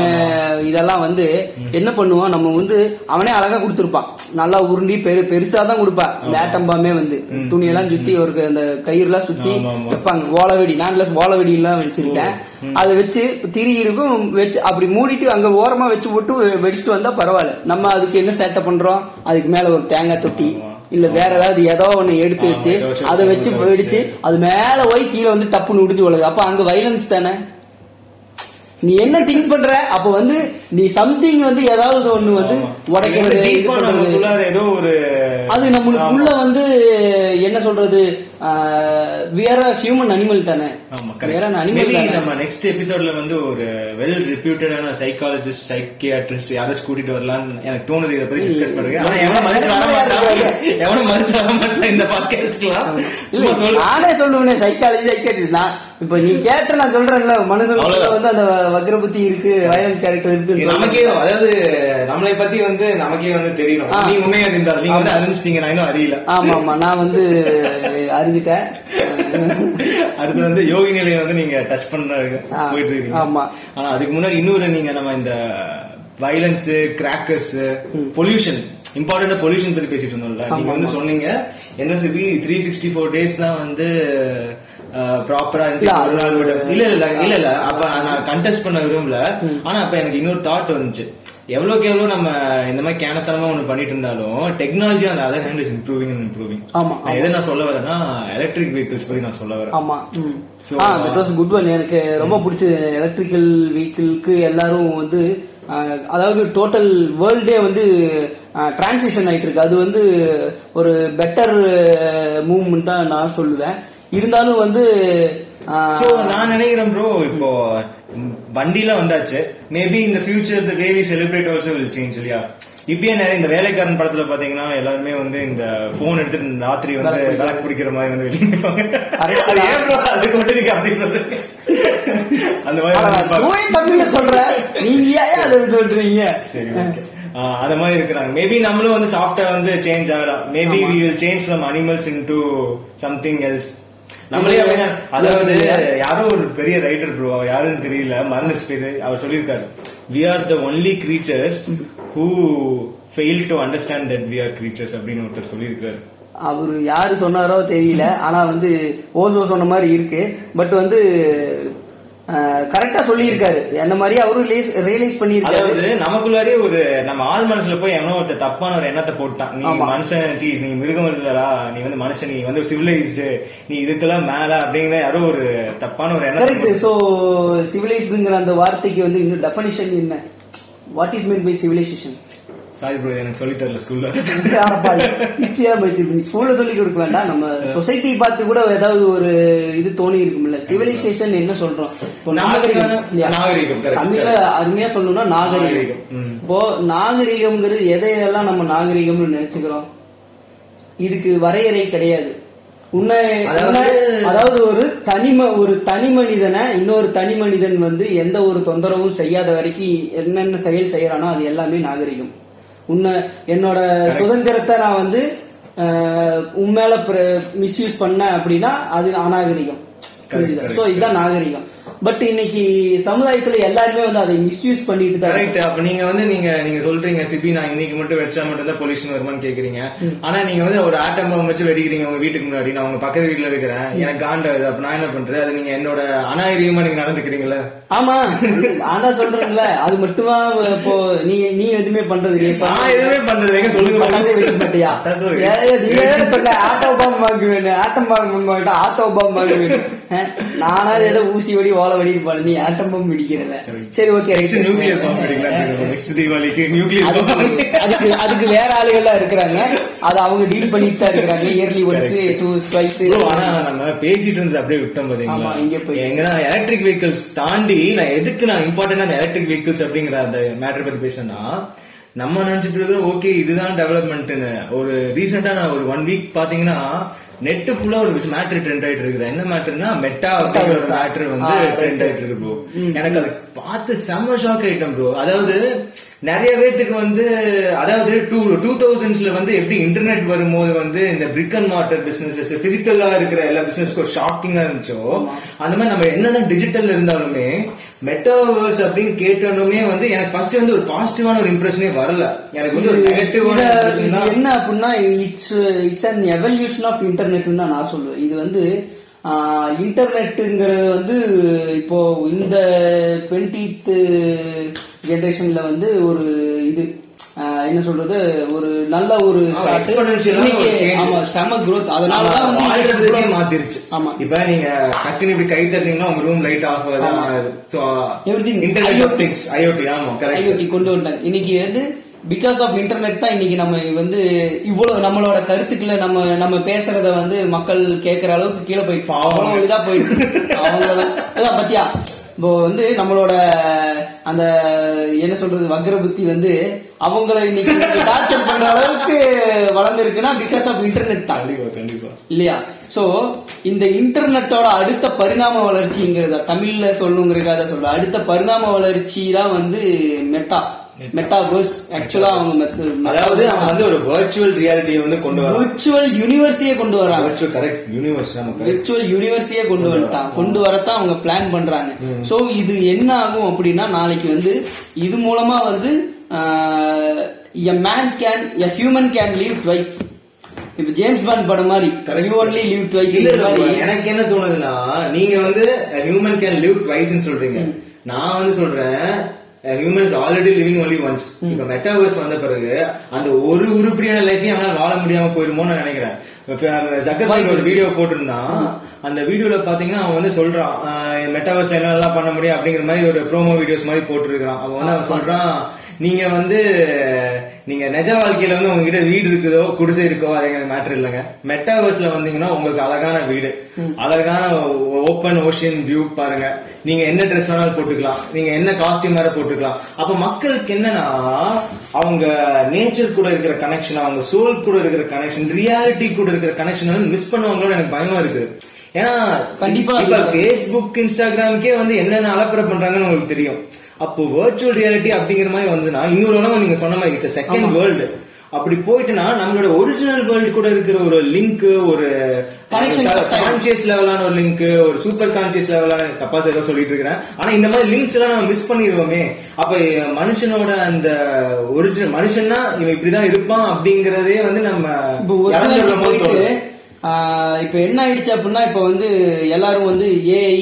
இதெல்லாம் வந்து என்ன பண்ணுவான்? நம்ம வந்து அவனே அழகா கொடுத்துருப்பான். நல்லா உருண்டி பெரு பெருசா தான் கொடுப்பான் இந்த ஆட்டம் பாம்பே வந்து. துணியெல்லாம் சுத்தி ஒரு அந்த கயிறுலாம் சுத்தி ஆமா, ஆமா. வைப்பாங்க. ஓலவெடி. நான் ஓலவெடி எல்லாம் வச்சிருக்கேன். அதை வச்சு திரி இருக்கும் வச்சு அப்படி மூடிட்டு அங்க ஓரமா வச்சு போட்டு வெடிச்சிட்டு வந்தா பரவாயில்ல. நம்ம அதுக்கு என்ன சேட்டை பண்றோம்? அதுக்கு மேல ஒரு தேங்காய் தொட்டி இல்ல வேற ஏதாவது ஏதோ ஒண்ணு எடுத்து வச்சு அதை வச்சு. வெடிச்சு. அது மேல போய் கீழே வந்து டப்புன்னு உடிஞ்சு விழுது. அப்ப அங்க வைலன்ஸ் தானே? நீ என்ன திங்க் பண்ற? அப்ப வந்து நீ சம்திங் வந்து ஏதாவது ஒண்ணு வந்து உடைக்கிறது அது நம்மளுக்குள்ள வந்து என்ன சொல்றது? வேற ஹியூமன் அனிமல் தானே. ஆமா வேற correct. அனிமல் தானே. நம்ம நெக்ஸ்ட் எபிசோட்ல வந்து ஒரு வெல் ரிப்யூட்டடான சைக்காலஜிஸ்ட் சைக்கியாட்ரிஸ்ட் யாராச்சும் கூட்டிட்டு வரலாம்னு எனக்கு தோணுது இதை பத்தி டிஸ்கஸ் பண்றேன் ஆனா எவனும் மதிச்சு வர மாட்டான். எவனும் வர மாட்டான் இந்த பாட்காஸ்ட்லாம் நானே சொல்லுவேனே சைக்காலஜி சைக்காட்ரி நான் இப்ப நீ கேட்ட நான் சொல்றேன்ல மனுஷனுக்குள்ள அவ்வளவுதான். வந்து அந்த வக்ர புத்தி இருக்கு வயலண்ட் கேரக்டர் இருக்குன்னு நமக்கே. அதாவது நம்மளை பத்தி வந்து நமக்கே வந்து தெரியணும். ஆ. நீ உண்மையா இருந்தால் நீங்க வந்து அறிஞ்சிட்டீங்க நான் இன்னும் அறியல. ஆமா ஆமா. நான் வந்து அறிஞ்சிட்டேன் அடுத்து வந்து யோகி நிலையை வந்து நீங்க டச் பண்ண போயிட்டு இருக்கீங்க ஆமா. ஆனா அதுக்கு முன்னாடி இன்னொரு நீங்க நம்ம இந்த violence crackers pollution important pollution பத்தி பேசிட்டு இருந்தோம்ல. நீங்க வந்து. சொன்னீங்க NSP three sixty four days தான் வந்து ப்ராப்பரா இல்ல இல்ல இல்ல இல்ல அப்ப நான் கண்டெஸ்ட் பண்ண விரும்பல. ஆனா அப்ப எனக்கு இன்னொரு தாட் வந்துச்சு. எவ்வளவுக்கு எவ்வளவு நம்ம இந்த மாதிரி கேனத்தனமா ஒண்ணு பண்ணிட்டு இருந்தாலும் டெக்னாலஜி அந்த other hand is improving and improving ஆமா, நான் எதை நான் சொல்ல வரேன்னா எலக்ட்ரிக் வெஹிக்கிள்ஸ் பத்தி நான் சொல்ல வரேன். ஆமா ah that was good one எனக்கு ரொம்ப பிடிச்சது எலக்ட்ரிக்கல் வெஹிக்கிள்க்கு எல்லாரும் வந்து அதாவது டோட்டல் வேர்ல்டே வந்து டிரான்சிஷன் ஆயிட்டு இருக்கு. அது வந்து ஒரு பெட்டர் மூவ்மெண்ட் தான் நான் சொல்லுவேன். இருந்தாலும் வந்து சோ நான் நினைக்கிறேன் ப்ரோ இப்போ வண்டிலாம் வந்தாச்சு. மேபி இந்த future the way we celebrate also will change இல்லையா? இப்பயே நிறைய இந்த வேலைக்காரன் படத்துல பாத்தீங்கன்னா எல்லாருமே வந்து இந்த போன் எடுத்துட்டு ராத்திரி வந்து விளக்கு பிடிக்கிற மாதிரி வந்து வெளியே நிப்பாங்க. Correct அது தான். ஏன் ப்ரோ அதுக்கு மட்டும் நீங்க அப்படி சொல்றீங்க? அந்த மாதிரி தமிழ்ல சொல்றேன் நீங்க ஏன் அதை சொல்றீங்க சரி. ஆ, அந்த மாதிரி இருக்கிறாங்க. மேபி நம்மளும் வந்து சாஃப்டா வந்து சேஞ்ச் ஆகலாம். Maybe. We will change from animals into something else நம்மளே. அதாவது யாரோ ஒரு பெரிய ரைட்டர் ப்ரோ யாருன்னு தெரியல மறந்துச்சு பேரு அவர் சொல்லியிருக்காரு we are the only creatures who fail to understand that we are creatures அப்படின்னு ஒருத்தர் சொல்லியிருக்காரு அவரு யாரு சொன்னாரோ தெரியல ஆனா வந்து ஓசோ சொன்ன மாதிரி இருக்கு. பட் வந்து கரெக்டா சொல்லியிருக்காரு. என்ன மாதிரி அவரும் ரியலைஸ் பண்ணியிருக்காரு. நமக்குள்ளாரே ஒரு நம்ம ஆள் மனசுல போய் எவனோ ஒருத்தர் தப்பான ஒரு எண்ணத்தை போட்டான். நீ. மனுஷன் சீ நீ மிருகம் இல்லடா நீ வந்து மனுஷன் நீ வந்து சிவிலைஸ்டு நீ இதுக்கெல்லாம் மேல அப்படிங்கிற யாரோ ஒரு தப்பான ஒரு எண்ணத்தை கரெக்ட் சோ சிவிலைஸ்டுங்கிற அந்த வார்த்தைக்கு வந்து இன்னும் டெஃபனிஷன் என்ன? What is mean by civilisation sorry bro எனக்கு சொல்லி தரல ஸ்கூல்ல ஹிஸ்டரியா படிச்சிருப்பீங்க ஸ்கூல்ல சொல்லி கொடுக்க வேண்டாம். நம்ம சொசைட்டி பார்த்து கூட ஏதாவது ஒரு இது தோணி இருக்கும்ல. சிவிலைசேஷன் என்ன சொல்றோம்? இப்போ நாகரிகம் தமிழ்ல அருமையா சொல்லணும்னா நாகரிகம். இப்போ நாகரிகம்ங்கிறது எதையெல்லாம் நம்ம நாகரிகம்னு நினைச்சுக்கிறோம்? இதுக்கு வரையறை கிடையாது. உன்னை- அதாவது ஒரு தனிம ஒரு தனி மனிதனை இன்னொரு தனி மனிதன் வந்து எந்த ஒரு தொந்தரவும் செய்யாத வரைக்கும் என்னென்ன செயல் செய்யறானோ அது எல்லாமே நாகரிகம். உன்னை என்னோட சுதந்திரத்தை நான் வந்து மேல மிஸ்யூஸ் பண்ண அப்படின்னா அது அநாகரிகம். சோ இதுதான் நாகரிகம். பட் இன்னைக்கு சமுதாயத்துல எல்லாருமே வந்து அதை மிஸ்யூஸ் பண்ணிட்டு தான் கரெக்ட் அப்ப நீங்க வந்து நீங்க நீங்க சொல்றீங்க சிபி நான் இன்னைக்கு மட்டும் வச்சா மட்டும் தான் பொல்யூஷன் வருமான்னு கேக்குறீங்க. ஆனா நீங்க வந்து ஒரு ஆட்டம் பாம்பு வச்சு வெடிக்கிறீங்க உங்க வீட்டுக்கு முன்னாடி. நான் உங்க பக்கத்து வீட்டுல இருக்கிறேன் எனக்கு காண்டாது அப்ப நான் என்ன பண்றது? அது நீங்க என்னோட அநாகரிகமா நீங்க நடந்துக்கிறீங்களா ஆமா. நான் தான் சொல்றேன்ல. அது மட்டுமா இப்போ நீ நீ எதுவுமே பண்றது நான் எதுவுமே பண்றது எங்க சொல்லுங்க. பட்டாசே வெடிக்க மாட்டியா? நீ சொல்ல ஆட்டோ பாம்பு வாங்க வேணும் ஆட்டம் பாம்பு வாங்க வேண்டாம் ஆட்டோ பாம்பு வாங்க வேணும் நானாவது ஏதோ ஊசி வெடி ஓலை வெடி நீ ஆட்டம் பாம்பு வெடிக்கிறல சரி ஓகே நியூக்ளியர் நெக்ஸ்ட் தீபாவளிக்கு நியூக்ளியர் அதுக்கு அதுக்கு வேற ஆளுகள்லாம் இருக்கிறாங்க. அது அவங்க டீல் பண்ணிட்டு தான் இருக்கிறாங்க. இயர்லி ஒன்ஸ் டூ ட்வைஸ் ஆனா நம்ம பேசிட்டு இருந்தது அப்படியே விட்டோம் பாத்தீங்களா? இங்கே போயிடுச்சு. எங்கன்னா எலக்ட்ரிக் வெஹிக்கிள்ஸ் தாண்டி நான் எதுக்கு நான் இம்பார்ட்டன்ட் அந்த எலக்ட்ரிக் வெஹிக்கிள்ஸ் அப்படிங்கிற அந்த மேட்டர் பத்தி பேசுனா நம்ம நினைச்சிட்டு இருக்கிறோம் ஓகே இதுதான் டெவலப்மெண்ட்னு ஒரு ரீசெண்டா நான் ஒரு ஒன் வீக் பாத்தீங்கன்னா நெட் ஃபுல்லா ஒரு மேட்டர் ட்ரெண்ட் ஆயிட்டு இருக்குது. என்ன மேட்டர்னா மெட்டா அப்படிங்கிற ஒரு மேட்டர் வந்து. ட்ரெண்ட் ஆயிட்டு இருக்கு ப்ரோ எனக்கு அது பார்த்து செம்ம ஷாக் ஆயிட்டேன் ப்ரோ அதாவது நிறைய பேத்துக்கு வந்து அதாவது டூ டூ தௌசண்ட்ஸ்ல வந்து எப்படி இன்டர்நெட் வரும்போது வந்து இந்த பிரிக் அண்ட் மார்டர் பிசினஸ் பிசிக்கலா இருக்கிற எல்லா பிசினஸ்க்கு ஒரு ஷாக்கிங்கா இருந்துச்சோ அந்த மாதிரி நம்ம என்னதான் டிஜிட்டல் இருந்தாலுமே மெட்டாவர்ஸ் அப்படின்னு கேட்டோமே வந்து எனக்கு ஃபர்ஸ்ட் வந்து ஒரு பாசிட்டிவான ஒரு இம்ப்ரெஷனே வரல. எனக்கு வந்து ஒரு நெகட்டிவான என்ன அப்படின்னா it's it's an evolution of internet தான் நான் சொல்லுவேன். இது வந்து இன்டர்நெட்டுங்கிறது வந்து இப்போ இந்த டுவெண்ட்டித் ஜெனரேஷன்ல வந்து ஒரு இது என்ன சொல்றது ஒரு நல்ல ஒரு ஆமா, செம growth. இவ்வளவு- மாத்திருச்சு. ஆமா. இப்ப நீங்க டக்குன்னு இப்படி கை தட்டினீங்கன்னா உங்க ரூம் லைட் ஆஃப் ஆகுது. So Everything internet off. Things IOT ஆமா கரெக்ட் ஐஓடி கொண்டு வந்துட்டாங்க. இன்னைக்கு வந்து பிகாஸ் ஆஃப் இன்டர்நெட் தான் இன்னைக்கு நம்ம வந்து இவ்வளவு நம்மளோட கருத்துக்களை நம்ம நம்ம பேசுறத வந்து மக்கள் கேட்கற அளவுக்கு கீழே போயிடுச்சு. அவ்வளவு இதா போயிடுச்சு. அவங்க பத்தியா? இப்போ வந்து நம்மளோட அந்த என்ன சொல்றது வக்ர புத்தி வந்து அவங்கள இன்னைக்கு டார்ச்சர் பண்ற அளவுக்கு வளர்ந்துருக்குன்னா பிகாஸ் ஆஃப் இன்டர்நெட் தான். கண்டிப்பா இல்லையா? சோ இந்த இன்டர்நெட்டோட அடுத்த பரிணாம வளர்ச்சிங்கிறத தமிழ்ல சொல்லணுங்கிறதுக்காக சொல்ற அடுத்த பரிணாம வளர்ச்சி தான் வந்து மெட்டா மெட்டாவர்ஸ் ஆக்சுவலா அவங்க அதாவது அவன் வந்து ஒரு வர்ச்சுவல் ரியாலிட்டியை வந்து கொண்டு வரான் விர்ச்சுவல் யூனிவர்ஸையே கொண்டு வராங்க. வர்ச்சுவல் கரெக்ட் யூனிவர்ஸ் நம்ம கரெக்ட் விர்ச்சுவல் யூனிவர்ஸையே கொண்டு வந்துட்டான் கொண்டு வரத்தான் அவங்க பிளான் பண்றாங்க. சோ இது என்ன ஆகும் அப்படின்னா நாளைக்கு வந்து இது மூலமா வந்து a man can a human can live twice இப்ப ஜேம்ஸ் பாண்ட் படம் மாதிரி. யூ ஒன்லி லீவ் ட்வைஸ் எனக்கு என்ன தோணுதுன்னா நீங்க வந்து ஹியூமன் கேன் லிவ் ட்வைஸ் சொல்றீங்க. நான் வந்து சொல்றேன் humans already living only once இப்ப மெட்டாவர்ஸ் வந்த பிறகு அந்த ஒரு உருப்படியான லைஃபையும் அவனால வாழ முடியாம போயிருமோன்னு நான் நினைக்கிறேன். ஜக்கர்பர்க் ஒரு வீடியோ போட்டிருந்தான். அந்த வீடியோல பாத்தீங்கன்னா அவன் வந்து சொல்றான் மெட்டாவர்ஸ் என்னெல்லாம் பண்ண முடியும் அப்படிங்கிற மாதிரி ஒரு ப்ரோமோ வீடியோஸ் மாதிரி போட்டிருக்கான் அவன் வந்து அவன் சொல்றான் நீங்க வந்து நீங்க நிஜ வாழ்க்கையில வந்து உங்ககிட்ட வீடு இருக்குதோ குடிசை இருக்கோ அது எனக்கு மேட்டர் இல்லைங்க. மெட்டாவர்ஸ்ல வந்தீங்கன்னா உங்களுக்கு அழகான வீடு. அழகான ஓப்பன் ஓஷன் வியூ பாருங்க. நீங்க என்ன ட்ரெஸ் வேணாலும் போட்டுக்கலாம். நீங்க என்ன காஸ்டியூம் வேற போட்டுக்கலாம். அப்ப மக்களுக்கு என்னன்னா அவங்க நேச்சர் கூட இருக்கிற கனெக்ஷன் அவங்க சோல் கூட இருக்கிற கனெக்ஷன் ரியாலிட்டி கூட இருக்கிற கனெக்ஷன் வந்து மிஸ் பண்ணுவாங்களோன்னு எனக்கு பயமா இருக்கு ஏன்னா கண்டிப்பா இப்ப ஃபேஸ்புக் இன்ஸ்டாகிராம்க்கே வந்து என்னென்ன அலப்பறை பண்றாங்கன்னு உங்களுக்கு தெரியும். அப்போ வர்ச்சுவல் ரியாலிட்டி அப்படிங்கிற மாதிரி வந்துன்னா இன்னொரு உலகம் நீங்க சொன்ன மாதிரி இட்ஸ் செகண்ட் வேர்ல்டு அப்படி போயிட்டுனா நம்மளோட ஒரிஜினல் வேர்ல்டு கூட இருக்கிற ஒரு லிங்க் ஒரு. கான்சியஸ் லெவலான ஒரு லிங்க் ஒரு சூப்பர் கான்சியஸ் லெவலான தப்பா ஏதோ சொல்லிட்டு இருக்கிறேன். ஆனா இந்த மாதிரி லிங்க்ஸ் எல்லாம் நம்ம மிஸ் பண்ணிடுவோமே அப்ப மனுஷனோட அந்த ஒரிஜினல் மனுஷன்னா இவன் இப்படிதான் இருப்பான் அப்படிங்கறதே வந்து நம்ம போயிட்டு இப்ப என்ன ஆயிடுச்சு அப்படின்னா இப்ப வந்து எல்லாரும் வந்து ஏஐ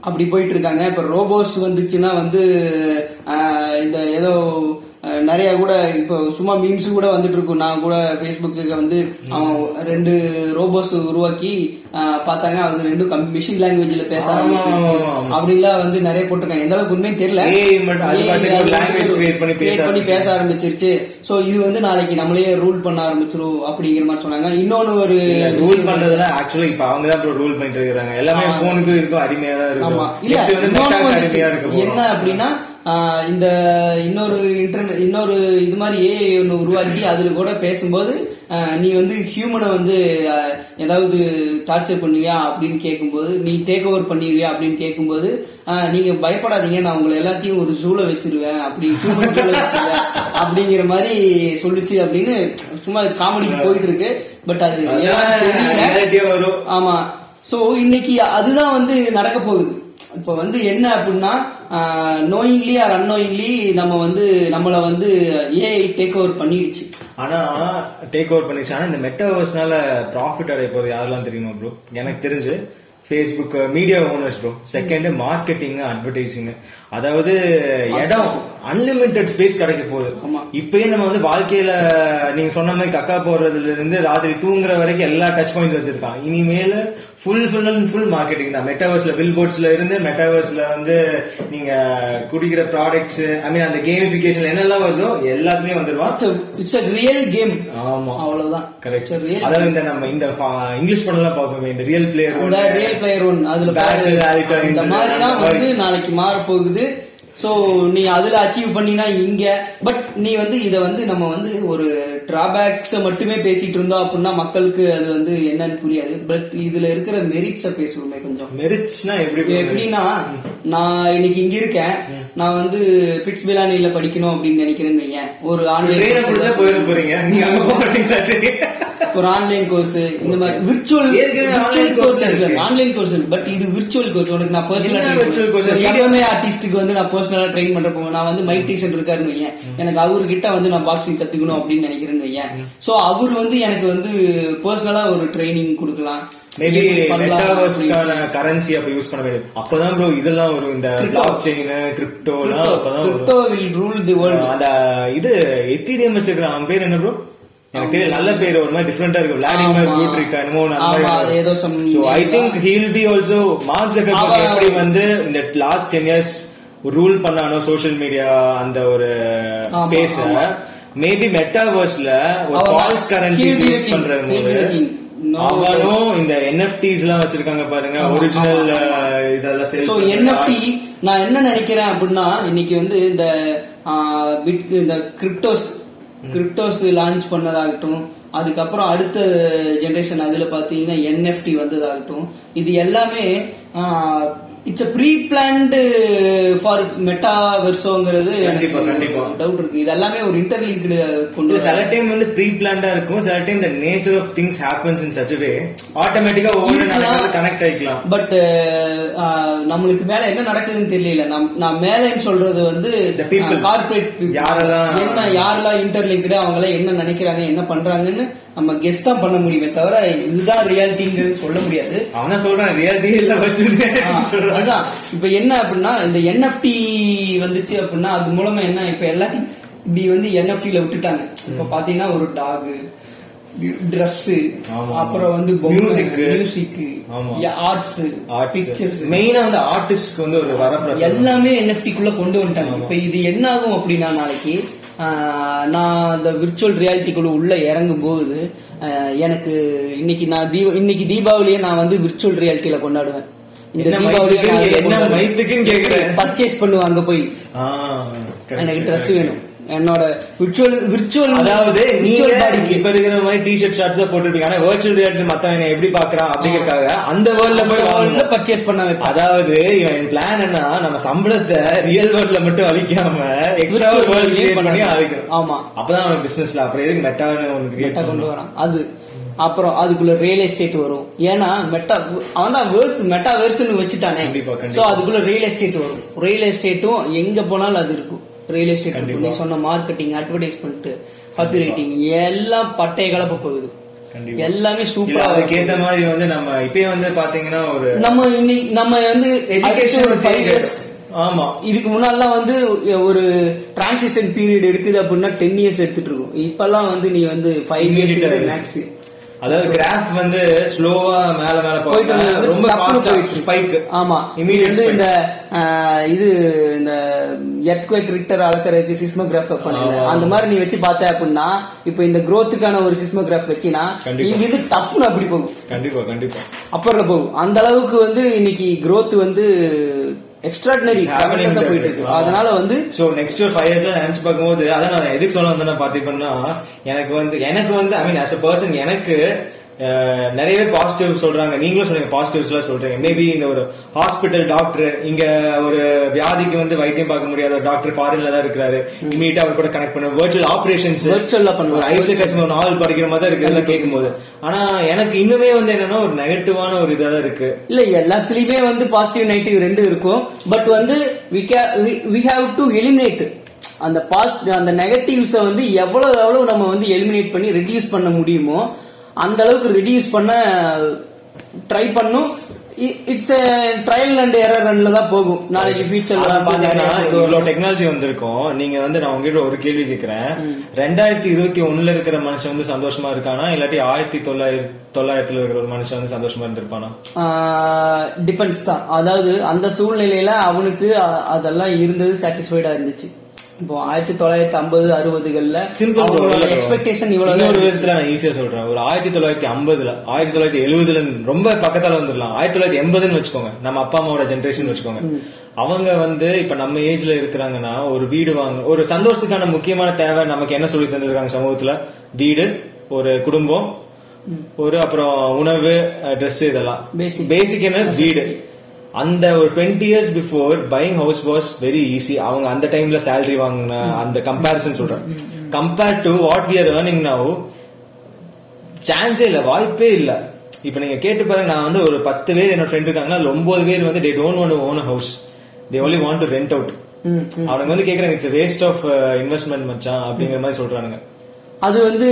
அப்படி போயிட்டு இருக்காங்க. இப்ப ரோபோஸ் வந்துச்சுன்னா வந்து இந்த ஏதோ நிறைய கூட இப்போ சும்மா மீம்ஸ் கூட வந்துட்டு இருக்கும் நான் கூட ஃபேஸ்புக்கு வந்து அவன் ரெண்டு ரோபோஸ் உருவாக்கி பார்த்தாங்க. அது ரெண்டும் மிஷின் லாங்குவேஜ்ல பேச. அப்படின்லாம் வந்து நிறைய போட்டிருக்காங்க. எந்த அளவுக்கு உண்மையும் தெரியல. பண்ணி பேச ஆரம்பிச்சிருச்சு. சோ இது வந்து நாளைக்கு நம்மளே ரூல் பண்ண ஆரம்பிச்சிரும் அப்படிங்கிற மாதிரி சொன்னாங்க. இன்னொன்னு ஒரு ரூல் பண்றதுல ஆக்சுவலா இப்ப அவங்க தான் ரூல் பண்ணிட்டு இருக்காங்க எல்லாமே போனுக்கும் இருக்கும் அடிமையா தான் இருக்கும் என்ன அப்படின்னா இந்த இன்னொரு இன்டர்நெட் இன்னொரு இது மாதிரி ஏஐ ஒன்று உருவாக்கி அதுல கூட பேசும்போது நீ வந்து ஹியூமனை வந்து ஏதாவது டார்ச்சர் பண்ணுவியா அப்படின்னு கேட்கும்போது நீ டேக் ஓவர் பண்ணிடுவியா அப்படின்னு கேட்கும்போது ஆஹ், நீங்க பயப்படாதீங்க நான் உங்களை எல்லாத்தையும் ஒரு ஜூல வச்சிருவேன் அப்படி ஹியூமன் ஜூல வச்சிருவேன் அப்படிங்கிற மாதிரி சொல்லுச்சு அப்படின்னு சும்மா காமெடிக்கு போயிட்டு இருக்கு. பட் அது ஆமா. சோ இன்னைக்கு அதுதான் வந்து நடக்க போகுது. இப்ப வந்து என்ன அப்படின்னா நோயிங்லி ஆர் அன்னோயிங்லி நம்ம வந்து நம்மள வந்து ஏஐ டேக் ஓவர் பண்ணிடுச்சு. ஆனா டேக் ஓவர் பண்ணிச்சு ஆனா இந்த மெட்டாவர்ஸ்னால ப்ராஃபிட் அடைய போறது யாரெல்லாம் தெரியுமா ப்ரோ எனக்கு தெரிஞ்சு Facebook media owners bro second marketing advertising அதாவது இடம் அன்லிமிட்டெட் ஸ்பேஸ் கிடைக்க போகுது. இப்பயே நம்ம வந்து வாழ்க்கையில நீங்க சொன்ன மாதிரி கக்கா போடுறதுல இருந்து ராத்திரி தூங்குற வரைக்கும் எல்லா டச் பாயிண்ட்ஸ் வச்சிருக்கான். இனிமேல full full and full marketing தான். மெட்டாவர்ஸ்ல பில் போர்ட்ஸ்ல இருந்து மெட்டாவர்ஸ்ல வந்து நீங்க குடிக்கிற ப்ராடக்ட்ஸ் ஐ மீன் அந்த கேமிபிகேஷன் என்னெல்லாம் வருதோ எல்லாத்துலயும் வந்துருவான் இட்ஸ் அ ரியல் கேம் ஆமா. அவ்வளவுதான். கரெக்ட் It's a real அதாவது இந்த நம்ம இந்த இங்கிலீஷ் படம்லாம் பார்ப்போமே இந்த real player real player one அதுல பாரு. Battle, Alita, அந்த Incident, மாதிரி தான் அந்த மாதிரி. வந்து நாளைக்கு மாற போகுது சோ நீ அதுல அச்சீவ் பண்ணினா இங்க பட் நீ வந்து இத வந்து நம்ம வந்து ஒரு டிராபேக்ஸ் மட்டுமே பேசிட்டு இருந்தோம் அப்படின்னா மக்களுக்கு அது வந்து என்னன்னு புரியாது. பட் இதுல இருக்கிற மெரிட்ஸ பேசுவோமே கொஞ்சம். மெரிட்ஸ்னா எப்படி? எப்படின்னா நான் இன்னைக்கு இங்க இருக்கேன். நான் வந்து பிட்ஸ் பிலானில படிக்கணும் அப்படின்னு நினைக்கிறேன்னு வையேன். ஒரு ஆன்லைன் போயிட போறீங்க. நீங்க அங்க போக மாட்டீங்களா ஒரு ஆன்லைன் கோர்ஸ் இந்த மாதிரி விர்ச்சுவல் விர்ச்சுவல் course கோர்ஸ் இருக்கு. ஆன்லைன் கோர்ஸ் பட் இது விர்ச்சுவல் கோர்ஸ் உனக்கு நான் என்ன virtual course? பர்சனலா எம்எம்ஏ ஆர்டிஸ்டுக்கு வந்து நான் பர்சனலா ட்ரெயின் பண்றப்போ நான் வந்து மைக் டீசன் இருக்காருன்னு வையேன். எனக்கு அவர்கிட்ட வந்து நான் பாக்ஸிங் கத்துக்கணும் அப்படின்னு நினைக்கிறேன்னு வையன். சோ அவர் வந்து எனக்கு வந்து பர்சனலா ஒரு ட்ரைனிங் கொடுக்கலாம். மேபி மெட்டாவர்ஸ்க்கான கரன்சி அப்ப யூஸ் பண்ண வேண்டியது. அப்பதான் ப்ரோ இதெல்லாம் வரும். இந்த பிளாக் செயின் கிரிப்டோலாம் அப்பதான் crypto will rule the world அந்த இது எத்தீரியம் வச்சிருக்கிற அவன் பேர் என்ன ப்ரோ எனக்கு தெரியல நல்ல பேர். ஒரு மாதிரி டிஃபரெண்டா இருக்கு. விளாடிமிர். பூட்ரிக் என்னமோ ஏதோ some so I think he'll be also Mark Zuckerberg எப்படி வந்து இந்த லாஸ்ட் டென் இயர்ஸ் ரூல் பண்ணானோ சோஷியல் மீடியா அந்த ஒரு ஆமா, ஸ்பேஸ ஆமா. மேபி மெட்டாவர்ஸ்ல ஒரு ஃபால்ஸ் கரன்சி யூஸ். பண்றது அவனும் இந்த என்எஃப்டிஸ் எல்லாம் வச்சிருக்காங்க பாருங்க ஒரிஜினல் இதெல்லாம் சோ சேல் என்எஃப்டி நான் என்ன நினைக்கிறேன் அப்படின்னா இன்னைக்கு வந்து இந்த பிட் இந்த கிரிப்டோஸ் கிரிப்டோஸ் லான்ச் பண்ணதாகட்டும் அதுக்கப்புறம் அடுத்த ஜெனரேஷன் அதுல பாத்தீங்கன்னா என்எஃப்டி வந்ததாகட்டும் இது எல்லாமே it's pre planned for meta வெர்சோங்கிறது கண்டிப்பா, கண்டிப்பா. டவுட் இருக்கு. இது எல்லாமே ஒரு இன்டர்லிங்க்டு கொண்டு சில டைம் வந்து ப்ரீ பிளான்டா இருக்கும். சில time the nature of things happens in such way ஆட்டோமேட்டிக்கா ஒவ்வொரு கனெக்ட் ஆயிக்கலாம். பட் நம்மளுக்கு மேல என்ன நடக்குதுன்னு தெரியல. நம்- நான் மேலன்னு சொல்றது வந்து. கார்பரேட் யாரெல்லாம் என்ன யாரெல்லாம் இன்டர்லிங்க்டு அவங்க எல்லாம் என்ன நினைக்கிறாங்க என்ன பண்றாங்கன்னு நம்ம கெஸ் தான் பண்ண முடியுமே தவிர இதுதான் ரியாலிட்டிங்கிறது சொல்ல முடியாது. அவன் தான் சொல்றான் ரியாலிட்டி இல்ல அதுதான் இப்ப என்ன அப்படின்னா இந்த என்எஃப்டி வந்துச்சு அப்படின்னா அது மூலமா என்ன இப்ப எல்லாத்தையும் இப்படி வந்து என்எஃப்டி ல விட்டுட்டாங்க. இப்ப பாத்தீங்கன்னா ஒரு டாக் ட்ரெஸ். அப்புறம் வந்து. மியூசிக் ஆமா. ஆர்ட்ஸ் பிக்சர்ஸ் மெயினா வந்து ஆர்டிஸ்ட்க்கு வந்து ஒரு வரப்பிரசாதம். எல்லாமே NFT குள்ள கொண்டு வந்துட்டாங்க. இப்ப இது என்ன ஆகும் அப்படின்னா நாளைக்கு நான் அந்த விர்ச்சுவல் ரியாலிட்டிக்குள்ள உள்ள இறங்கும் போது எனக்கு இன்னைக்கு நான் தீப இன்னைக்கு தீபாவளியை நான் வந்து விர்ச்சுவல் ரியாலிட்டியில கொண்டாடுவேன் இந்த கேக்குறேன். பர்ச்சேஸ் பண்ணுவேன் அங்க போய் எனக்கு. ட்ரெஸ் வேணும் என்னோட விர்ச்சுவல் விர்ச்சுவல் அதாவது நீங்க இப்ப இருக்கிற மாதிரி டி ஷர்ட் ஷார்ட்ஸ் போட்டுருப்பீங்க ஆனா வர்ச்சுவல் ரியாலிட்டி மத்தவன் என்னை எப்படி பாக்குறான் அப்படிங்கறக்காக அந்த வேர்ல்ட்ல போய் வாங்கணும். பர்ச்சேஸ் பண்ண வைப்பேன். அதாவது இவன் பிளான் என்ன நம்ம சம்பளத்தை ரியல் வேர்ல்ட்ல மட்டும் அழிக்காம எக்ஸ்ட்ரா வேர்ல்ட் கிரியேட் பண்ணி. அழிக்கணும். ஆமா. அப்பதான் அவன் பிசினஸ்ல அப்புறம் எதுக்கு மெட்டான்னு ஒன்னு கிரியேட் கொண்டு வரான். அது. அப்புறம் அதுக்குள்ள ரியல் எஸ்டேட் வரும். ஏன்னா மெட்டா அவன் தான் வேர்ஸ் மெட்டா வேர்ஸ்னு வச்சுட்டானே. சோ அதுக்குள்ள ரியல் எஸ்டேட் வரும். ரியல் எஸ்டேட்டும் எங்க போனாலும் அது இருக்கும். Real estate. நீ சொன்ன மார்க்கெட்டிங் அட்வர்டைஸ்மெண்ட் காப்பி ரைட்டிங் எல்லாம் பட்டைய கலப்ப போகுது. எல்லாமே சூப்பரா அதுக்கேத்த மாதிரி வந்து நம்ம இப்பயே வந்து பாத்தீங்கன்னா ஒரு நம்ம இன்னைக்கு நம்ம வந்து years ஆமா இதுக்கு முன்னாடிலாம் வந்து ஒரு டிரான்சிஷன் பீரியட் எடுக்குது அப்படின்னா டென் இயர்ஸ் எடுத்துட்டு இருக்கும் இப்பெல்லாம் வந்து நீ வந்து ஃபைவ் இயர்ஸ். மேக்ஸ் அதாவது கிராஃப் வந்து ஸ்லோவா மேல மேல போயிட்டு ரொம்ப. ஸ்பைக் ஆமா. இமீடியட் இந்த இது இந்த எர்த்குவேக் ரிக்டர் அளக்கறதுக்கு சிஸ்மோகிராஃப் பண்ணல. அந்த மாதிரி நீ வச்சு பார்த்த அப்படின்னா இப்போ இந்த growth-க்கான ஒரு சிஸ்மோகிராஃப் வச்சினா இது டப்புன்னு அப்படி போகும். கண்டிப்பா கண்டிப்பா. அப்புறம் போகும். அந்த அளவுக்கு வந்து இன்னைக்கு growth வந்து எக்ஸ்ட்ராடினரி happening போயிட்டு இருக்கு. அதனால வந்து சோ நெக்ஸ்ட் ஒரு ஃபைவ் இயர்ஸ் நினைச்சு பார்க்கும்போது அதான் நான் எதுக்கு சொல்ல வந்தேன்னா பாத்தீங்கன்னா எனக்கு வந்து எனக்கு வந்து I mean as a person எனக்கு அஹ், நிறையவே பாசிட்டிவ் சொல்றாங்க. நீங்களும் சொன்னீங்க பாசிட்டிவ்ஸ் எல்லாம் சொல்றீங்க. மேபி இந்த ஒரு ஹாஸ்பிட்டல் டாக்டர் இங்க ஒரு வியாதிக்கு வந்து வைத்தியம் பார்க்க முடியாத ஒரு டாக்டர் ஃபாரின்ல தான் இருக்கிறாரு. இமீடியட்டா அவர் கூட கனெக்ட் பண்ண வர்ச்சுவல் ஆபரேஷன்ஸ் Virtual-ஆ பண்ணுவாங்க. ஒரு ஐசக் ஒரு நாவல் படிக்கிற மாதிரி தான் இருக்கு இதெல்லாம் கேட்கும்போது ஆனா எனக்கு இன்னுமே வந்து என்னன்னா ஒரு நெகட்டிவான ஒரு இதா தான் இருக்கு. இல்ல எல்லாத்துலயுமே வந்து பாசிட்டிவ் நெகட்டிவ் ரெண்டு இருக்கும். பட் வந்து வி ஹாவ் டு எலிமினேட் அந்த பாஸ்ட் அந்த நெகட்டிவ்ஸை வந்து எவ்வளவு எவ்வளவு நம்ம வந்து எலிமினேட் பண்ணி ரெடியூஸ் பண்ண முடியுமோ அந்த அளவுக்கு ரெடியூஸ் பண்ண ட்ரை பண்ணும். இட்ஸ் ட்ரையல் அண்ட் எரர் ரன்ல தான் போகும். நாளைக்கு ஃபியூச்சர்ல பாத்தீங்கன்னா இவ்வளவு டெக்னாலஜி வந்திருக்கும். நீங்க வந்து நான் உங்ககிட்ட ஒரு கேள்வி கேக்குறேன். ரெண்டாயிரத்தி இருபத்தி ஒண்ணுல இருக்கிற மனுஷன் வந்து சந்தோஷமா இருக்கானா? இல்லாட்டி ஆயிரத்தி தொள்ளாயிரத்தி தொள்ளாயிரத்துல இருக்கிற ஒரு மனுஷன் வந்து சந்தோஷமா இருந்திருப்பானா? டிபெண்ட்ஸ் தான். அதாவது அந்த சூழ்நிலையில அவனுக்கு அதெல்லாம் இருந்தது சாட்டிஸ்ஃபைடா இருந்துச்சு. இப்போ ஆயிரத்தி தொள்ளாயிரத்தி ஐம்பது அறுபதுகள்ல சிம்பிள் அவங்களோட எக்ஸ்பெக்டேஷன் இவ்வளவு இன்னொரு விதத்துல நான் ஈஸியா சொல்றேன். ஒரு ஆயிரத்தி தொள்ளாயிரத்தி ஐம்பதுல ஆயிரத்தி தொள்ளாயிரத்தி எழுபதுல ரொம்ப பக்கத்தால வந்துடலாம் ஆயிரத்தி தொள்ளாயிரத்தி எண்பதுன்னு வச்சுக்கோங்க. நம்ம அப்பா அம்மாவோட ஜென்ரேஷன் வச்சுக்கோங்க. அவங்க வந்து இப்ப நம்ம ஏஜ்ல இருக்கிறாங்கன்னா ஒரு வீடு வாங்க ஒரு சந்தோஷத்துக்கான முக்கியமான தேவை நமக்கு என்ன சொல்லி தந்திருக்காங்க சமூகத்துல? வீடு ஒரு குடும்பம் ஒரு அப்புறம் உணவு ட்ரெஸ் இதெல்லாம். Basic. பேசிக் என்ன? வீடு. அந்த ஒரு twenty years before buying house was very easy அவங்க அந்த டைம்ல சேலரி வாங்கின அந்த கம்பேரிசன் சொல்றேன். Compare to what we are earning now சான்ஸே இல்ல வாய்ப்பே இல்ல. இப்ப நீங்க கேட்டு பாருங்க நான் வந்து ஒரு பத்து பேர் என்னோட ஃப்ரெண்ட் இருக்காங்க அதுல ஒன்பது பேர் வந்து they don't want own house they only want to rent out ம், அவனுங்க வந்து கேக்குறாங்க இட்ஸ் வேஸ்ட் ஆஃப் இன்வெஸ்ட்மெண்ட் மச்சான் அப்படிங்கிற மாதிரி சொல்றானுங்க. அது வந்து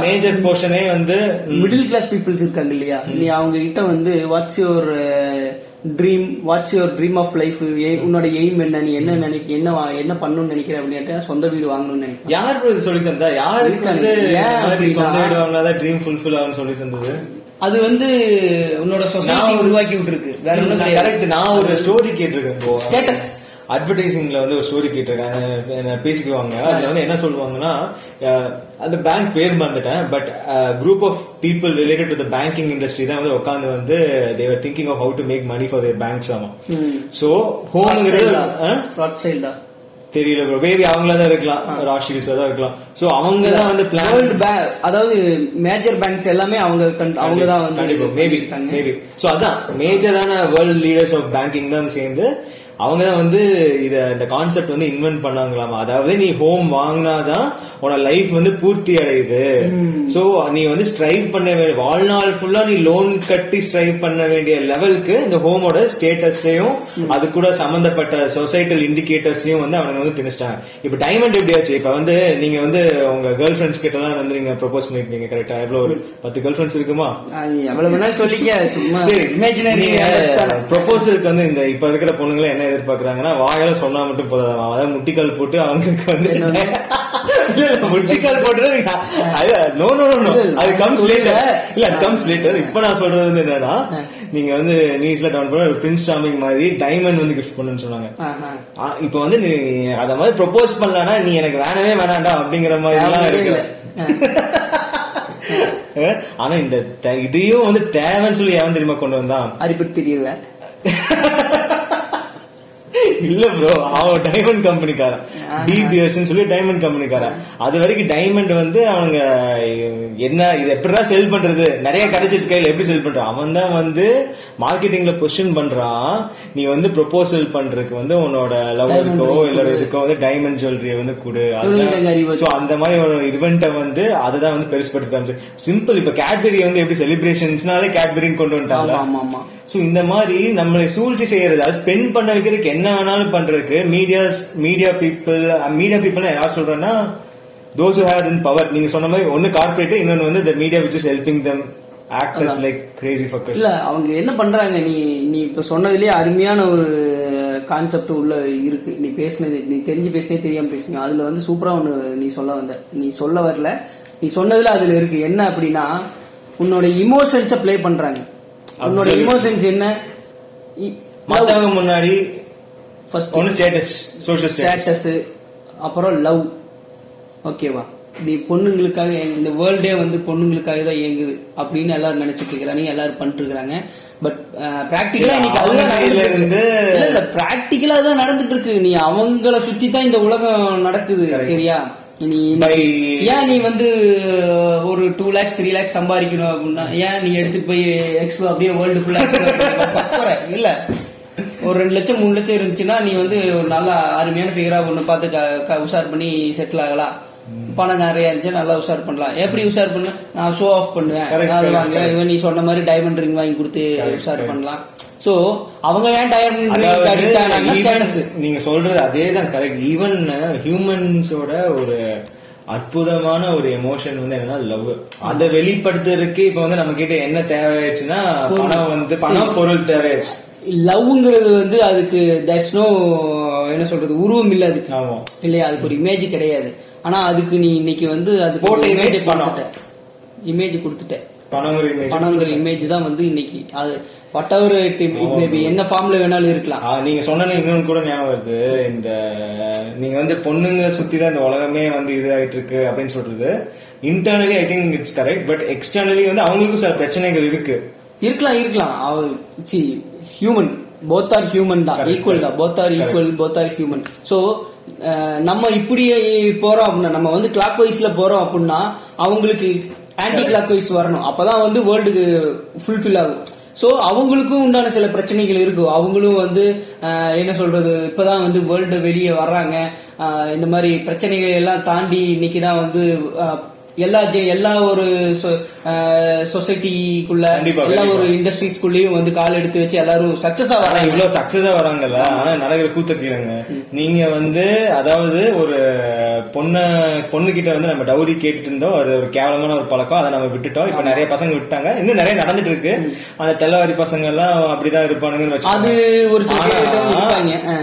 மேஜர் போர்ஷனே வந்து மிடில் கிளாஸ் பீப்புள்ஸ் இருக்காங்க இல்லையா? நீ அவங்க கிட்ட வந்து what's your dream what's your dream of life உன்னோட எய்ம் என்ன? நீ என்ன நினைக்க என்ன என்ன பண்ணணும்னு நினைக்கிற அப்படின்ட்டு சொந்த வீடு வாங்கணும்னு நினைக்கிறேன் யார் சொல்லி தந்தா? யாருக்கு. வந்து? சொந்த வீடு வாங்கினாதான் ட்ரீம் ஃபுல்ஃபில் ஆகும்னு சொல்லி தந்தது? அது வந்து உன்னோட சொசைட்டி உருவாக்கி விட்டுருக்கு. வேற கிடையாது. கரெக்ட் நான் ஒரு ஸ்டோரி கேட்டிருக்கேன் Status. அட்வர்டைசிங்ல வந்து ஒரு ஸ்டோரி கேட்டிருக்கேன் என்ன பேசிக்குவாங்க. அதுல வந்து என்ன சொல்லுவாங்கன்னா அந்த பேங்க் பேர் மறந்துட்டேன் but group of people related to the banking industry தான் வந்து உட்காந்து வந்து they were thinking of how to make money for their banks ஆமா. சோ ஹோம்ங்கிறது தெரியல ப்ரோ மேபி அவங்களா தான். இருக்கலாம். ராஷில்ஸா தான் இருக்கலாம். சோ அவங்க தான் வந்து பிளான் அதாவது மேஜர் பேங்க்ஸ் எல்லாமே அவங்க அவங்க தான் வந்து மேபி. மேபி சோ அதான். மேஜரான வேர்ல்ட் லீடர்ஸ் ஆஃப் பேங்கிங் தான் சேர்ந்து அவங்க தான் வந்து இத இந்த கான்செப்ட் வந்து இன்வென்ட் பண்ணாங்களாமா? அதாவது நீ ஹோம் வாங்கினாதான் உன லைஃப் வந்து பூர்த்தி அடையுது. சோ நீ வந்து ஸ்ட்ரைவ் பண்ண வே- வாழ்நாள் ஃபுல்லா நீ லோன் கட்டி ஸ்ட்ரைவ் பண்ண வேண்டிய லெவலுக்கு இந்த ஹோமோட ஸ்டேட்டஸையும் அது கூட சம்பந்தப்பட்ட சொசைட்டல் இண்டிகேட்டர்ஸையும் வந்து அவங்க வந்து திணிச்சிட்டாங்க. இப்ப டைமண்ட் எப்படி ஆச்சு? இப்ப வந்து நீங்க வந்து உங்க கேர்ள் ஃபிரெண்ட்ஸ் கிட்ட எல்லாம் வந்து நீங்க ப்ரொபோஸ் பண்ணிருக்கீங்க கரெக்டா எவ்வளவு ஒரு பத்து கேர்ள் ஃபிரெண்ட்ஸ் இருக்குமா எவ்வளவு சொல்லிக்க சும்மா ப்ரொபோசலுக்கு வந்து இந்த இப்ப இருக்கிற பொண்ணுங்களை என்ன எதிர்பார்க்கறாங்கன்னா வாயால சொன்னா மட்டும் போதாது அதாவது முட்டிக்கால் போட்டு அவங்களுக்கு வந்து என்ன? முட்டிக்கால் போட்டு நோ நோ நோ இல்ல, இல்ல, அது கம்ஸ். லேட்டர் இல்ல கம்ஸ் லேட்டர் இப்ப நான் சொல்றது வந்து என்னன்னா நீங்க வந்து நீஸ்ல டவுன் பண்ண ஒரு பிரின்ஸ் சாமிங் மாதிரி டைமண்ட் வந்து கிஃப்ட் பண்ணுன்னு சொன்னாங்க. இப்ப வந்து நீ அத மாதிரி ப்ரொபோஸ் பண்ணலனா நீ எனக்கு வேணவே வேணாண்டா அப்படிங்கிற மாதிரி எல்லாம் இருக்கு. ஆனா இந்த இதையும் வந்து தேவைன்னு சொல்லி எவன் தெரியுமா கொண்டு வந்தான்? அரிப்பட்டு தெரியல. இல்ல ப்ரோ அவன் டைமண்ட் கம்பெனிக்காரன் ஆஹா. டிபிஎஸ் சொல்லி டைமண்ட் கம்பெனிக்காரன் அது வரைக்கும் டைமண்ட் வந்து அவங்க என்ன இது எப்படிதான் செல் பண்றது? நிறைய கிடைச்சிச்சு கையில. எப்படி செல் பண்றான் அவன் தான் வந்து மார்க்கெட்டிங்ல பொசிஷன் பண்றான். நீ வந்து ப்ரொபோசல் பண்றதுக்கு வந்து உன்னோட ring இல்ல. இதுக்கோ வந்து டைமண்ட் ஜுவல்லரிய வந்து கொடு. அந்த மாதிரி ஒரு இவெண்ட்டை வந்து அதுதான் வந்து பெருசுபடுத்தி காமிச்சு சிம்பிள் இப்ப கேட்பெரி வந்து எப்படி செலிப்ரேஷன்ஸ்னாலே கேட்பெரின்னு கொண்டு வந்துட்டாங்க சோ இந்த மாதிரி நம்மளை சூழ்ச்சி செய்யறது அது ஸ்பெண்ட் பண்ண வைக்கிறதுக்கு என்ன வேணாலும் பண்றதுக்கு medias media people media people யார் சொல்றேன்னா தோஸ் ஹேர் இன் பவர் நீங்க சொன்ன மாதிரி ஒன்னு கார்பரேட் இன்னொன்னு வந்து இந்த media which is helping them actors like crazy fuckers இல்ல அவங்க என்ன பண்றாங்க? நீ நீ இப்ப சொன்னதுலயே அருமையான ஒரு கான்செப்ட் உள்ள இருக்கு. நீ பேசினது நீ தெரிஞ்சு பேசினே தெரியாம பேசுனீங்க. அதுல வந்து சூப்பரா ஒண்ணு நீ சொல்ல வந்த. நீ சொல்ல வரல. நீ சொன்னதுல அதுல இருக்கு. என்ன அப்படின்னா உன்னோட இமோஷன்ஸ ப்ளே பண்றாங்க. உன்னோட. இமோஷன்ஸ் என்ன? மத்தவங்க முன்னாடி ஃபர்ஸ்ட் ஒன்னு ஸ்டேட்டஸ் சோஷியல் ஸ்டேட்டஸ் அப்புறம் லவ் ஓகேவா நீ பொண்ணுங்களுக்காக இந்த வேர்ல்டே வந்து பொண்ணுங்களுக்காக தான் இயங்குது அப்படின்னு எல்லாரும் நினைச்சிட்டு இருக்கிறாங்க எல்லாரும் பண்ணிட்டு இருக்காங்க பட் பிராக்டிக்கலா இன்னைக்கு. இருந்து- இல்ல பிராக்டிக்கலா தான் நடந்துட்டு இருக்கு. நீ அவங்கள சுத்தி தான் இந்த உலகம் நடக்குது. சரியா? நீ ஏன் நீ வந்து ஒரு டூ லேக்ஸ் த்ரீ லேக்ஸ் சம்பாதிக்கணும் அப்படின்னா ஏன் நீ எடுத்துட்டு போய் எக்ஸ்ப்ளோ அப்படியே வேர்ல்டு ஃபுல்லா இல்ல. ஒரு ரெண்டு லட்சம் மூணு லட்சம் இருந்துச்சுன்னா நீ வந்து ஒரு நல்ல அருமையான ஃபிகரா ஒண்ணு பார்த்து உஷார் பண்ணி செட்டில் ஆகலாம். பணம் நிறைய இருந்துச்சு நல்லா உஷார் பண்ணலாம். எப்படி உஷார் பண்ண? நான் ஷோ ஆஃப் பண்ணுவேன். அது. இவன் நீ சொன்ன மாதிரி டைமண்ட் ரிங் வாங்கி கொடுத்து உஷார். பண்ணலாம். சோ அவங்க ஏன் ஸ்டேட்டஸ் நீங்க சொல்றது அதே தான் கரெக்ட் ஈவன் ஹியூமன்ஸோட ஒரு அற்புதமான ஒரு எமோஷன் வந்து என்னன்னா லவ் அதை வெளிப்படுத்துறதுக்கு இப்ப வந்து நம்ம கிட்ட என்ன தேவையாச்சுன்னா. பணம் வந்து பணம் பொருள் தேவையாச்சு லவ்ங்கிறது வந்து அதுக்கு தட்ஸ் நோ என்ன சொல்றது உருவம் இல்ல அதுக்கு. ஆமா. இல்லையா? அதுக்கு ஒரு இமேஜ் கிடையாது. ஆனா அதுக்கு நீ இன்னைக்கு வந்து அதுக்கு போட்ட image பணம். இமேஜ் கொடுத்துட்ட. பணங்கிற இமேஜ் தான் வந்து இன்னைக்கு. அது வாட் எவர் மேபி என்ன ஃபார்ம்ல வேணாலும் இருக்கலாம். நீங்க சொன்ன இன்னொன்னு கூட ஞாபகம் வருது. இந்த நீங்க வந்து பொண்ணுங்க சுத்தி தான் இந்த உலகமே வந்து இதாயிட்டு இருக்கு அப்படின்னு சொல்றது. Internally I think it's correct but externally வந்து அவங்களுக்கும் சில பிரச்சனைகள் இருக்கு. இருக்கலாம் இருக்கலாம். See human both are human தான். ஈக்குவல் தான். Both are equal both are human so நம்ம இப்படி போறோம் அப்படின்னா நம்ம வந்து கிளாக் வைஸ்ல போறோம் அப்படின்னா அவங்களுக்கு ஆன்டி கிளாக் வைஸ் வரணும். அப்பதான் வந்து வேர்ல்டுக்கு ஃபுல்ஃபில் ஆகும். சோ அவங்களுக்கும் உண்டான சில பிரச்சனைகள் இருக்கும் அவங்களும் வந்து என்ன சொல்றது இப்பதான் வந்து வேர்ல்டு வெளியே வர்றாங்க. இந்த மாதிரி பிரச்சனைகள் எல்லாம் தாண்டி இன்னைக்கு தான் வந்து எல்லா எல்லா ஒரு சொசைட்டிக்குள்ள எல்லா. ஒரு இண்டஸ்ட்ரீஸ்குள்ளேயும் வந்து கால் எடுத்து வச்சு எல்லாரும் சக்சஸா வராங்க. இவ்வளவு சக்சஸா வராங்கல்ல? ஆனா நடக்கிற கூத்த கேளுங்க நீங்க வந்து அதாவது ஒரு பொண்ண பொண்ணு கிட்ட வந்து நம்ம டவுரி கேட்டுட்டு இருந்தோம். அது ஒரு கேவலமான ஒரு பழக்கம். அதை நம்ம விட்டுட்டோம். இப்ப நிறைய பசங்க விட்டாங்க. இன்னும் நிறைய நடந்துட்டு இருக்கு. அந்த தெல்லவாரி பசங்க எல்லாம் அப்படிதான் இருப்பானுங்கன்னு அது. ஒரு.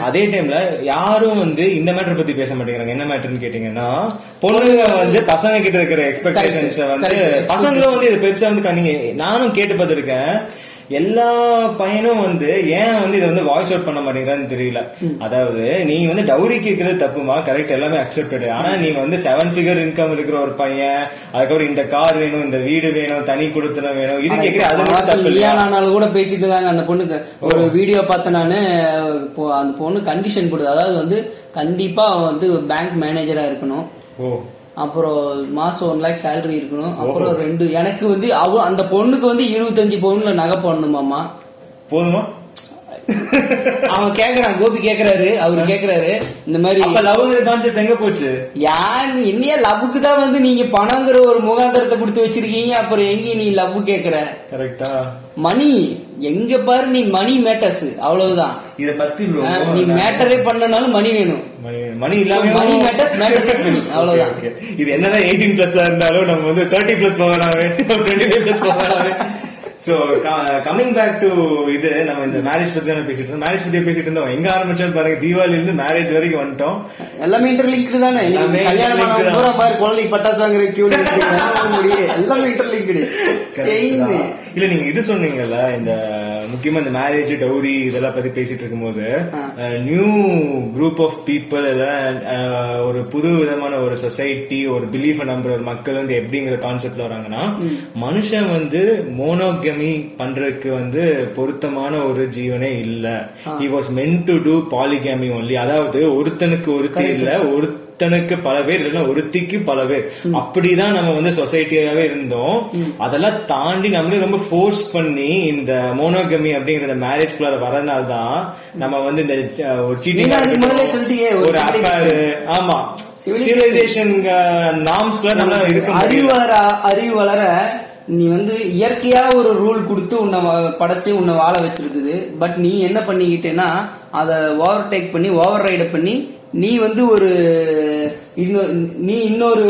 அதே டைம்ல யாரும் வந்து இந்த மேட்டர் பத்தி பேச மாட்டேங்கிறாங்க. என்ன மேட்டர்னு கேட்டீங்கன்னா பொண்ணுங்க வந்து பசங்க கிட்ட இருக்கிற எக்ஸ்பெக்டேஷன்ஸ் வந்து. பசங்களும் வந்து இது பெருசா வந்து நீங்க நானும் கேட்டு பார்த்திருக்கேன் எல்லா பையனும் வந்து ஏன் வந்து இதை வந்து வாய்ஸ் அவுட் பண்ண மாட்டேங்கிறான்னு தெரியல. அதாவது நீ வந்து டவுரி கேட்கறது தப்புமா? கரெக்ட் எல்லாமே அக்செப்டட் ஆனா நீ வந்து செவன் ஃபிகர் இன்கம் இருக்கிற ஒரு பையன் அதுக்கப்புறம் இந்த கார் வேணும் இந்த வீடு வேணும் தனி கொடுத்தனம் வேணும். இது கேட்கறது அது மட்டும் தப்பு இல்லையா? லியானானாலும் கூட பேசிட்டு தாங்க அந்த பொண்ணுக்கு. ஒரு வீடியோ பார்த்தேன் நானு அந்த பொண்ணு கண்டிஷன் கொடுது அதாவது வந்து கண்டிப்பா அவன் வந்து பேங்க் மேனேஜரா இருக்கணும். ஓ. அப்புறம் மாசம் ஒன் லேக் சேலரி இருக்கணும். அப்புறம் ரெண்டு எனக்கு வந்து அவ அந்த பொண்ணுக்கு வந்து இருபத்தஞ்சு பவுன்ல நகை போடணுமாமா போதுமா? அவன் கேக்குறான் கோபி கேக்குறாரு அவரு கேக்குறாரு. இந்த மாதிரி லவ்ங்கிற கான்செப்ட் எங்க போச்சு? யார் என்னைய லவ்வுக்கு தான் வந்து நீங்க பணங்கிற ஒரு முகாந்திரத்தை கொடுத்து வச்சிருக்கீங்க அப்புறம் எங்க நீ லவ் கேக்குற? கரெக்டா மணி. எங்க பாரு நீ மணி மேட்டர்ஸ் அவ்வளவுதான். இத பத்தி நீ மேட்டரே பண்ணனாலும் மணி வேணும். மணி மணி இல்லாம matters, matters is money. அவ்வளவுதான். இது என்னதான் எயிட்டீன் பிளஸ் இருந்தாலும் நம்ம வந்து தேர்ட்டி பிளஸ் போகலாமே. டுவெண்ட்டி ஃபைவ் பிளஸ் போகலாமே. சோ கமிங் பேக் டு இது நம்ம இந்த மேரேஜ் பத்தி தானே பேசிட்டு இருந்தோம். மேரேஜ் பத்தி பேசிட்டு இருந்தோம். எங்க ஆரம்பிச்சோம் பாருங்க தீபாவளில இருந்து மேரேஜ் வரைக்கும் வந்துட்டோம். எல்லாமே இன்டர்லிங்க்டு தானே. கல்யாணம் பண்ண. பூரா பாரு குழந்தைக்கு பட்டாசு வாங்குற கியூ எல்லாமே இன்டர்லிங்க்டு இல்ல நீங்க இது சொன்னீங்கல்ல இந்த முக்கியமா இந்த மேரேஜ் டவுரி இதெல்லாம் பத்தி பேசிட்டு இருக்கும்போது நியூ குரூப் ஆஃப் பீப்புள் ஒரு புது விதமான ஒரு சொசைட்டி ஒரு பிலீஃப் நம்புற ஒரு மக்கள் வந்து எப்படிங்கிற கான்செப்ட்ல வராங்கன்னா மனுஷன் வந்து மோனோகமி பண்றதுக்கு வந்து பொருத்தமான ஒரு ஜீவனே இல்ல. He was meant to do polygamy only அதாவது ஒருத்தனுக்கு ஒருத்தி இல்ல ஒருத்தனுக்கு பல பேர் இல்லைன்னா ஒருத்திக்கு பல பேர். அப்படிதான் நம்ம வந்து சொசைட்டியாவே இருந்தோம். அதெல்லாம் தாண்டி நம்மளே ரொம்ப ஃபோர்ஸ் பண்ணி இந்த மோனோகமி அப்படிங்கிற மேரேஜ் குள்ளார வரதுனால தான் நம்ம வந்து இந்த ஒரு சொல்லிட்டீங்க, ஒரு ஆமா. சிவிலைசேஷன் நார்ம்ஸ்குள்ள நம்மளால இருக்க அறிவு வளர அறிவு வளர நீ வந்து இயற்கையா ஒரு ரூல் கொடுத்து உன்னை படைச்சு உன்னை வாழ வச்சிருக்குது. பட் நீ என்ன பண்ணிக்கிட்டேன்னா அதை ஓவர் டேக் பண்ணி ஓவர் ரைடு பண்ணி நீ வந்து ஒரு இன்னொரு நீ இன்னொரு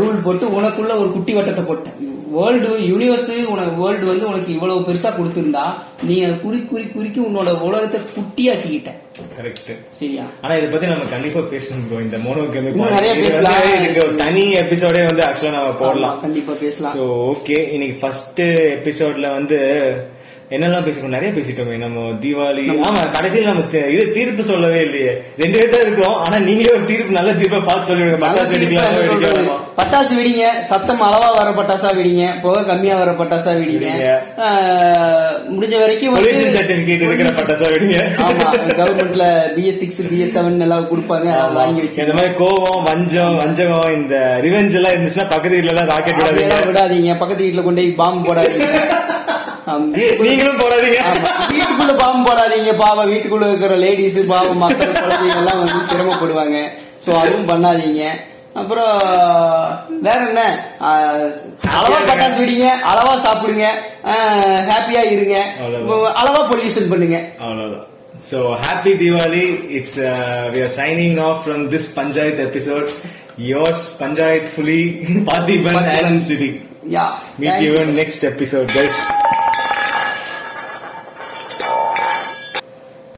ரூல் போட்டு உனக்குள்ள ஒரு குட்டி வட்டத்தை போட்ட. வேர்ல்டு யூனிவர்ஸ் உனக்கு வேர்ல்டு வந்து உனக்கு இவ்வளவு பெருசா கொடுத்திருந்தா நீ குறி குறி குறிக்கி உன்னோட உலகத்தை குட்டியாக்கிக்கிட்ட. கரெக்ட் சரியா? ஆனா இத பத்தி நம்ம கண்டிப்பா பேசணும் ப்ரோ இந்த மோனோகமி நிறைய பேசலாம். இதுக்கு ஒரு தனி எபிசோடே வந்து ஆக்சுவலா நம்ம போடலாம். கண்டிப்பா பேசலாம். சோ ஓகே இன்னைக்கு ஃபர்ஸ்ட் எபிசோட்ல வந்து என்னெல்லாம் பேசிக்கணும் நிறைய பேசிட்டோமே. நம்ம தீபாவளி ஆமா கடைசியில் நம்ம இது தீர்ப்பு சொல்லவே இல்லையே. ரெண்டு பேர் தான் இருக்கிறோம் ஆனா நீங்களே ஒரு தீர்ப்பு நல்ல தீர்ப்பை பார்த்து சொல்லிடுங்க. பட்டாசு வெடிக்கலாம் பட்டாசு வெடிங்க சத்தம் அளவா வர பட்டாசா வெடிங்க புகை கம்மியா வர பட்டாசா வெடிங்க. முடிஞ்ச வரைக்கும் சர்டிபிகேட் இருக்கிற பட்டாசா வெடிங்க. ஆமா கவர்மெண்ட்ல பிஎஸ் சிக்ஸ் பிஎஸ் செவன் எல்லாம் கொடுப்பாங்க வாங்கி வச்சு இந்த மாதிரி கோவம் வஞ்சம் வஞ்சகம் இந்த ரிவெஞ்ச் எல்லாம் இருந்துச்சுன்னா பக்கத்து வீட்ல எல்லாம் ராக்கெட் விடாதீங்க. பக்கத்து வீட்டுல கொண்டு போய் பாம்பு போடாதீங்க. நீங்களும் போடாதீங்க. வீட்டுக்குள்ள பாம்பு போடாதீங்க. பாவம் வீட்டுக்குள்ள இருக்கிற லேடிஸ் பாவம் மக்கள் குழந்தைங்க எல்லாம் வந்து சிரமப்படுவாங்க. சோ அதுவும் பண்ணாதீங்க. அப்புறம் வேற என்ன? அளவா பட்டாசு வெடிங்க. அளவா சாப்பிடுங்க. ஹாப்பியா இருங்க. அளவா பொல்யூஷன் பண்ணுங்க. அவ்வளவுதான். Diwali! It's uh, we are signing off from this Panchayat episode. Yours Panchayat fully Parthiban and Siddhi. Yeah you in next episode, guys.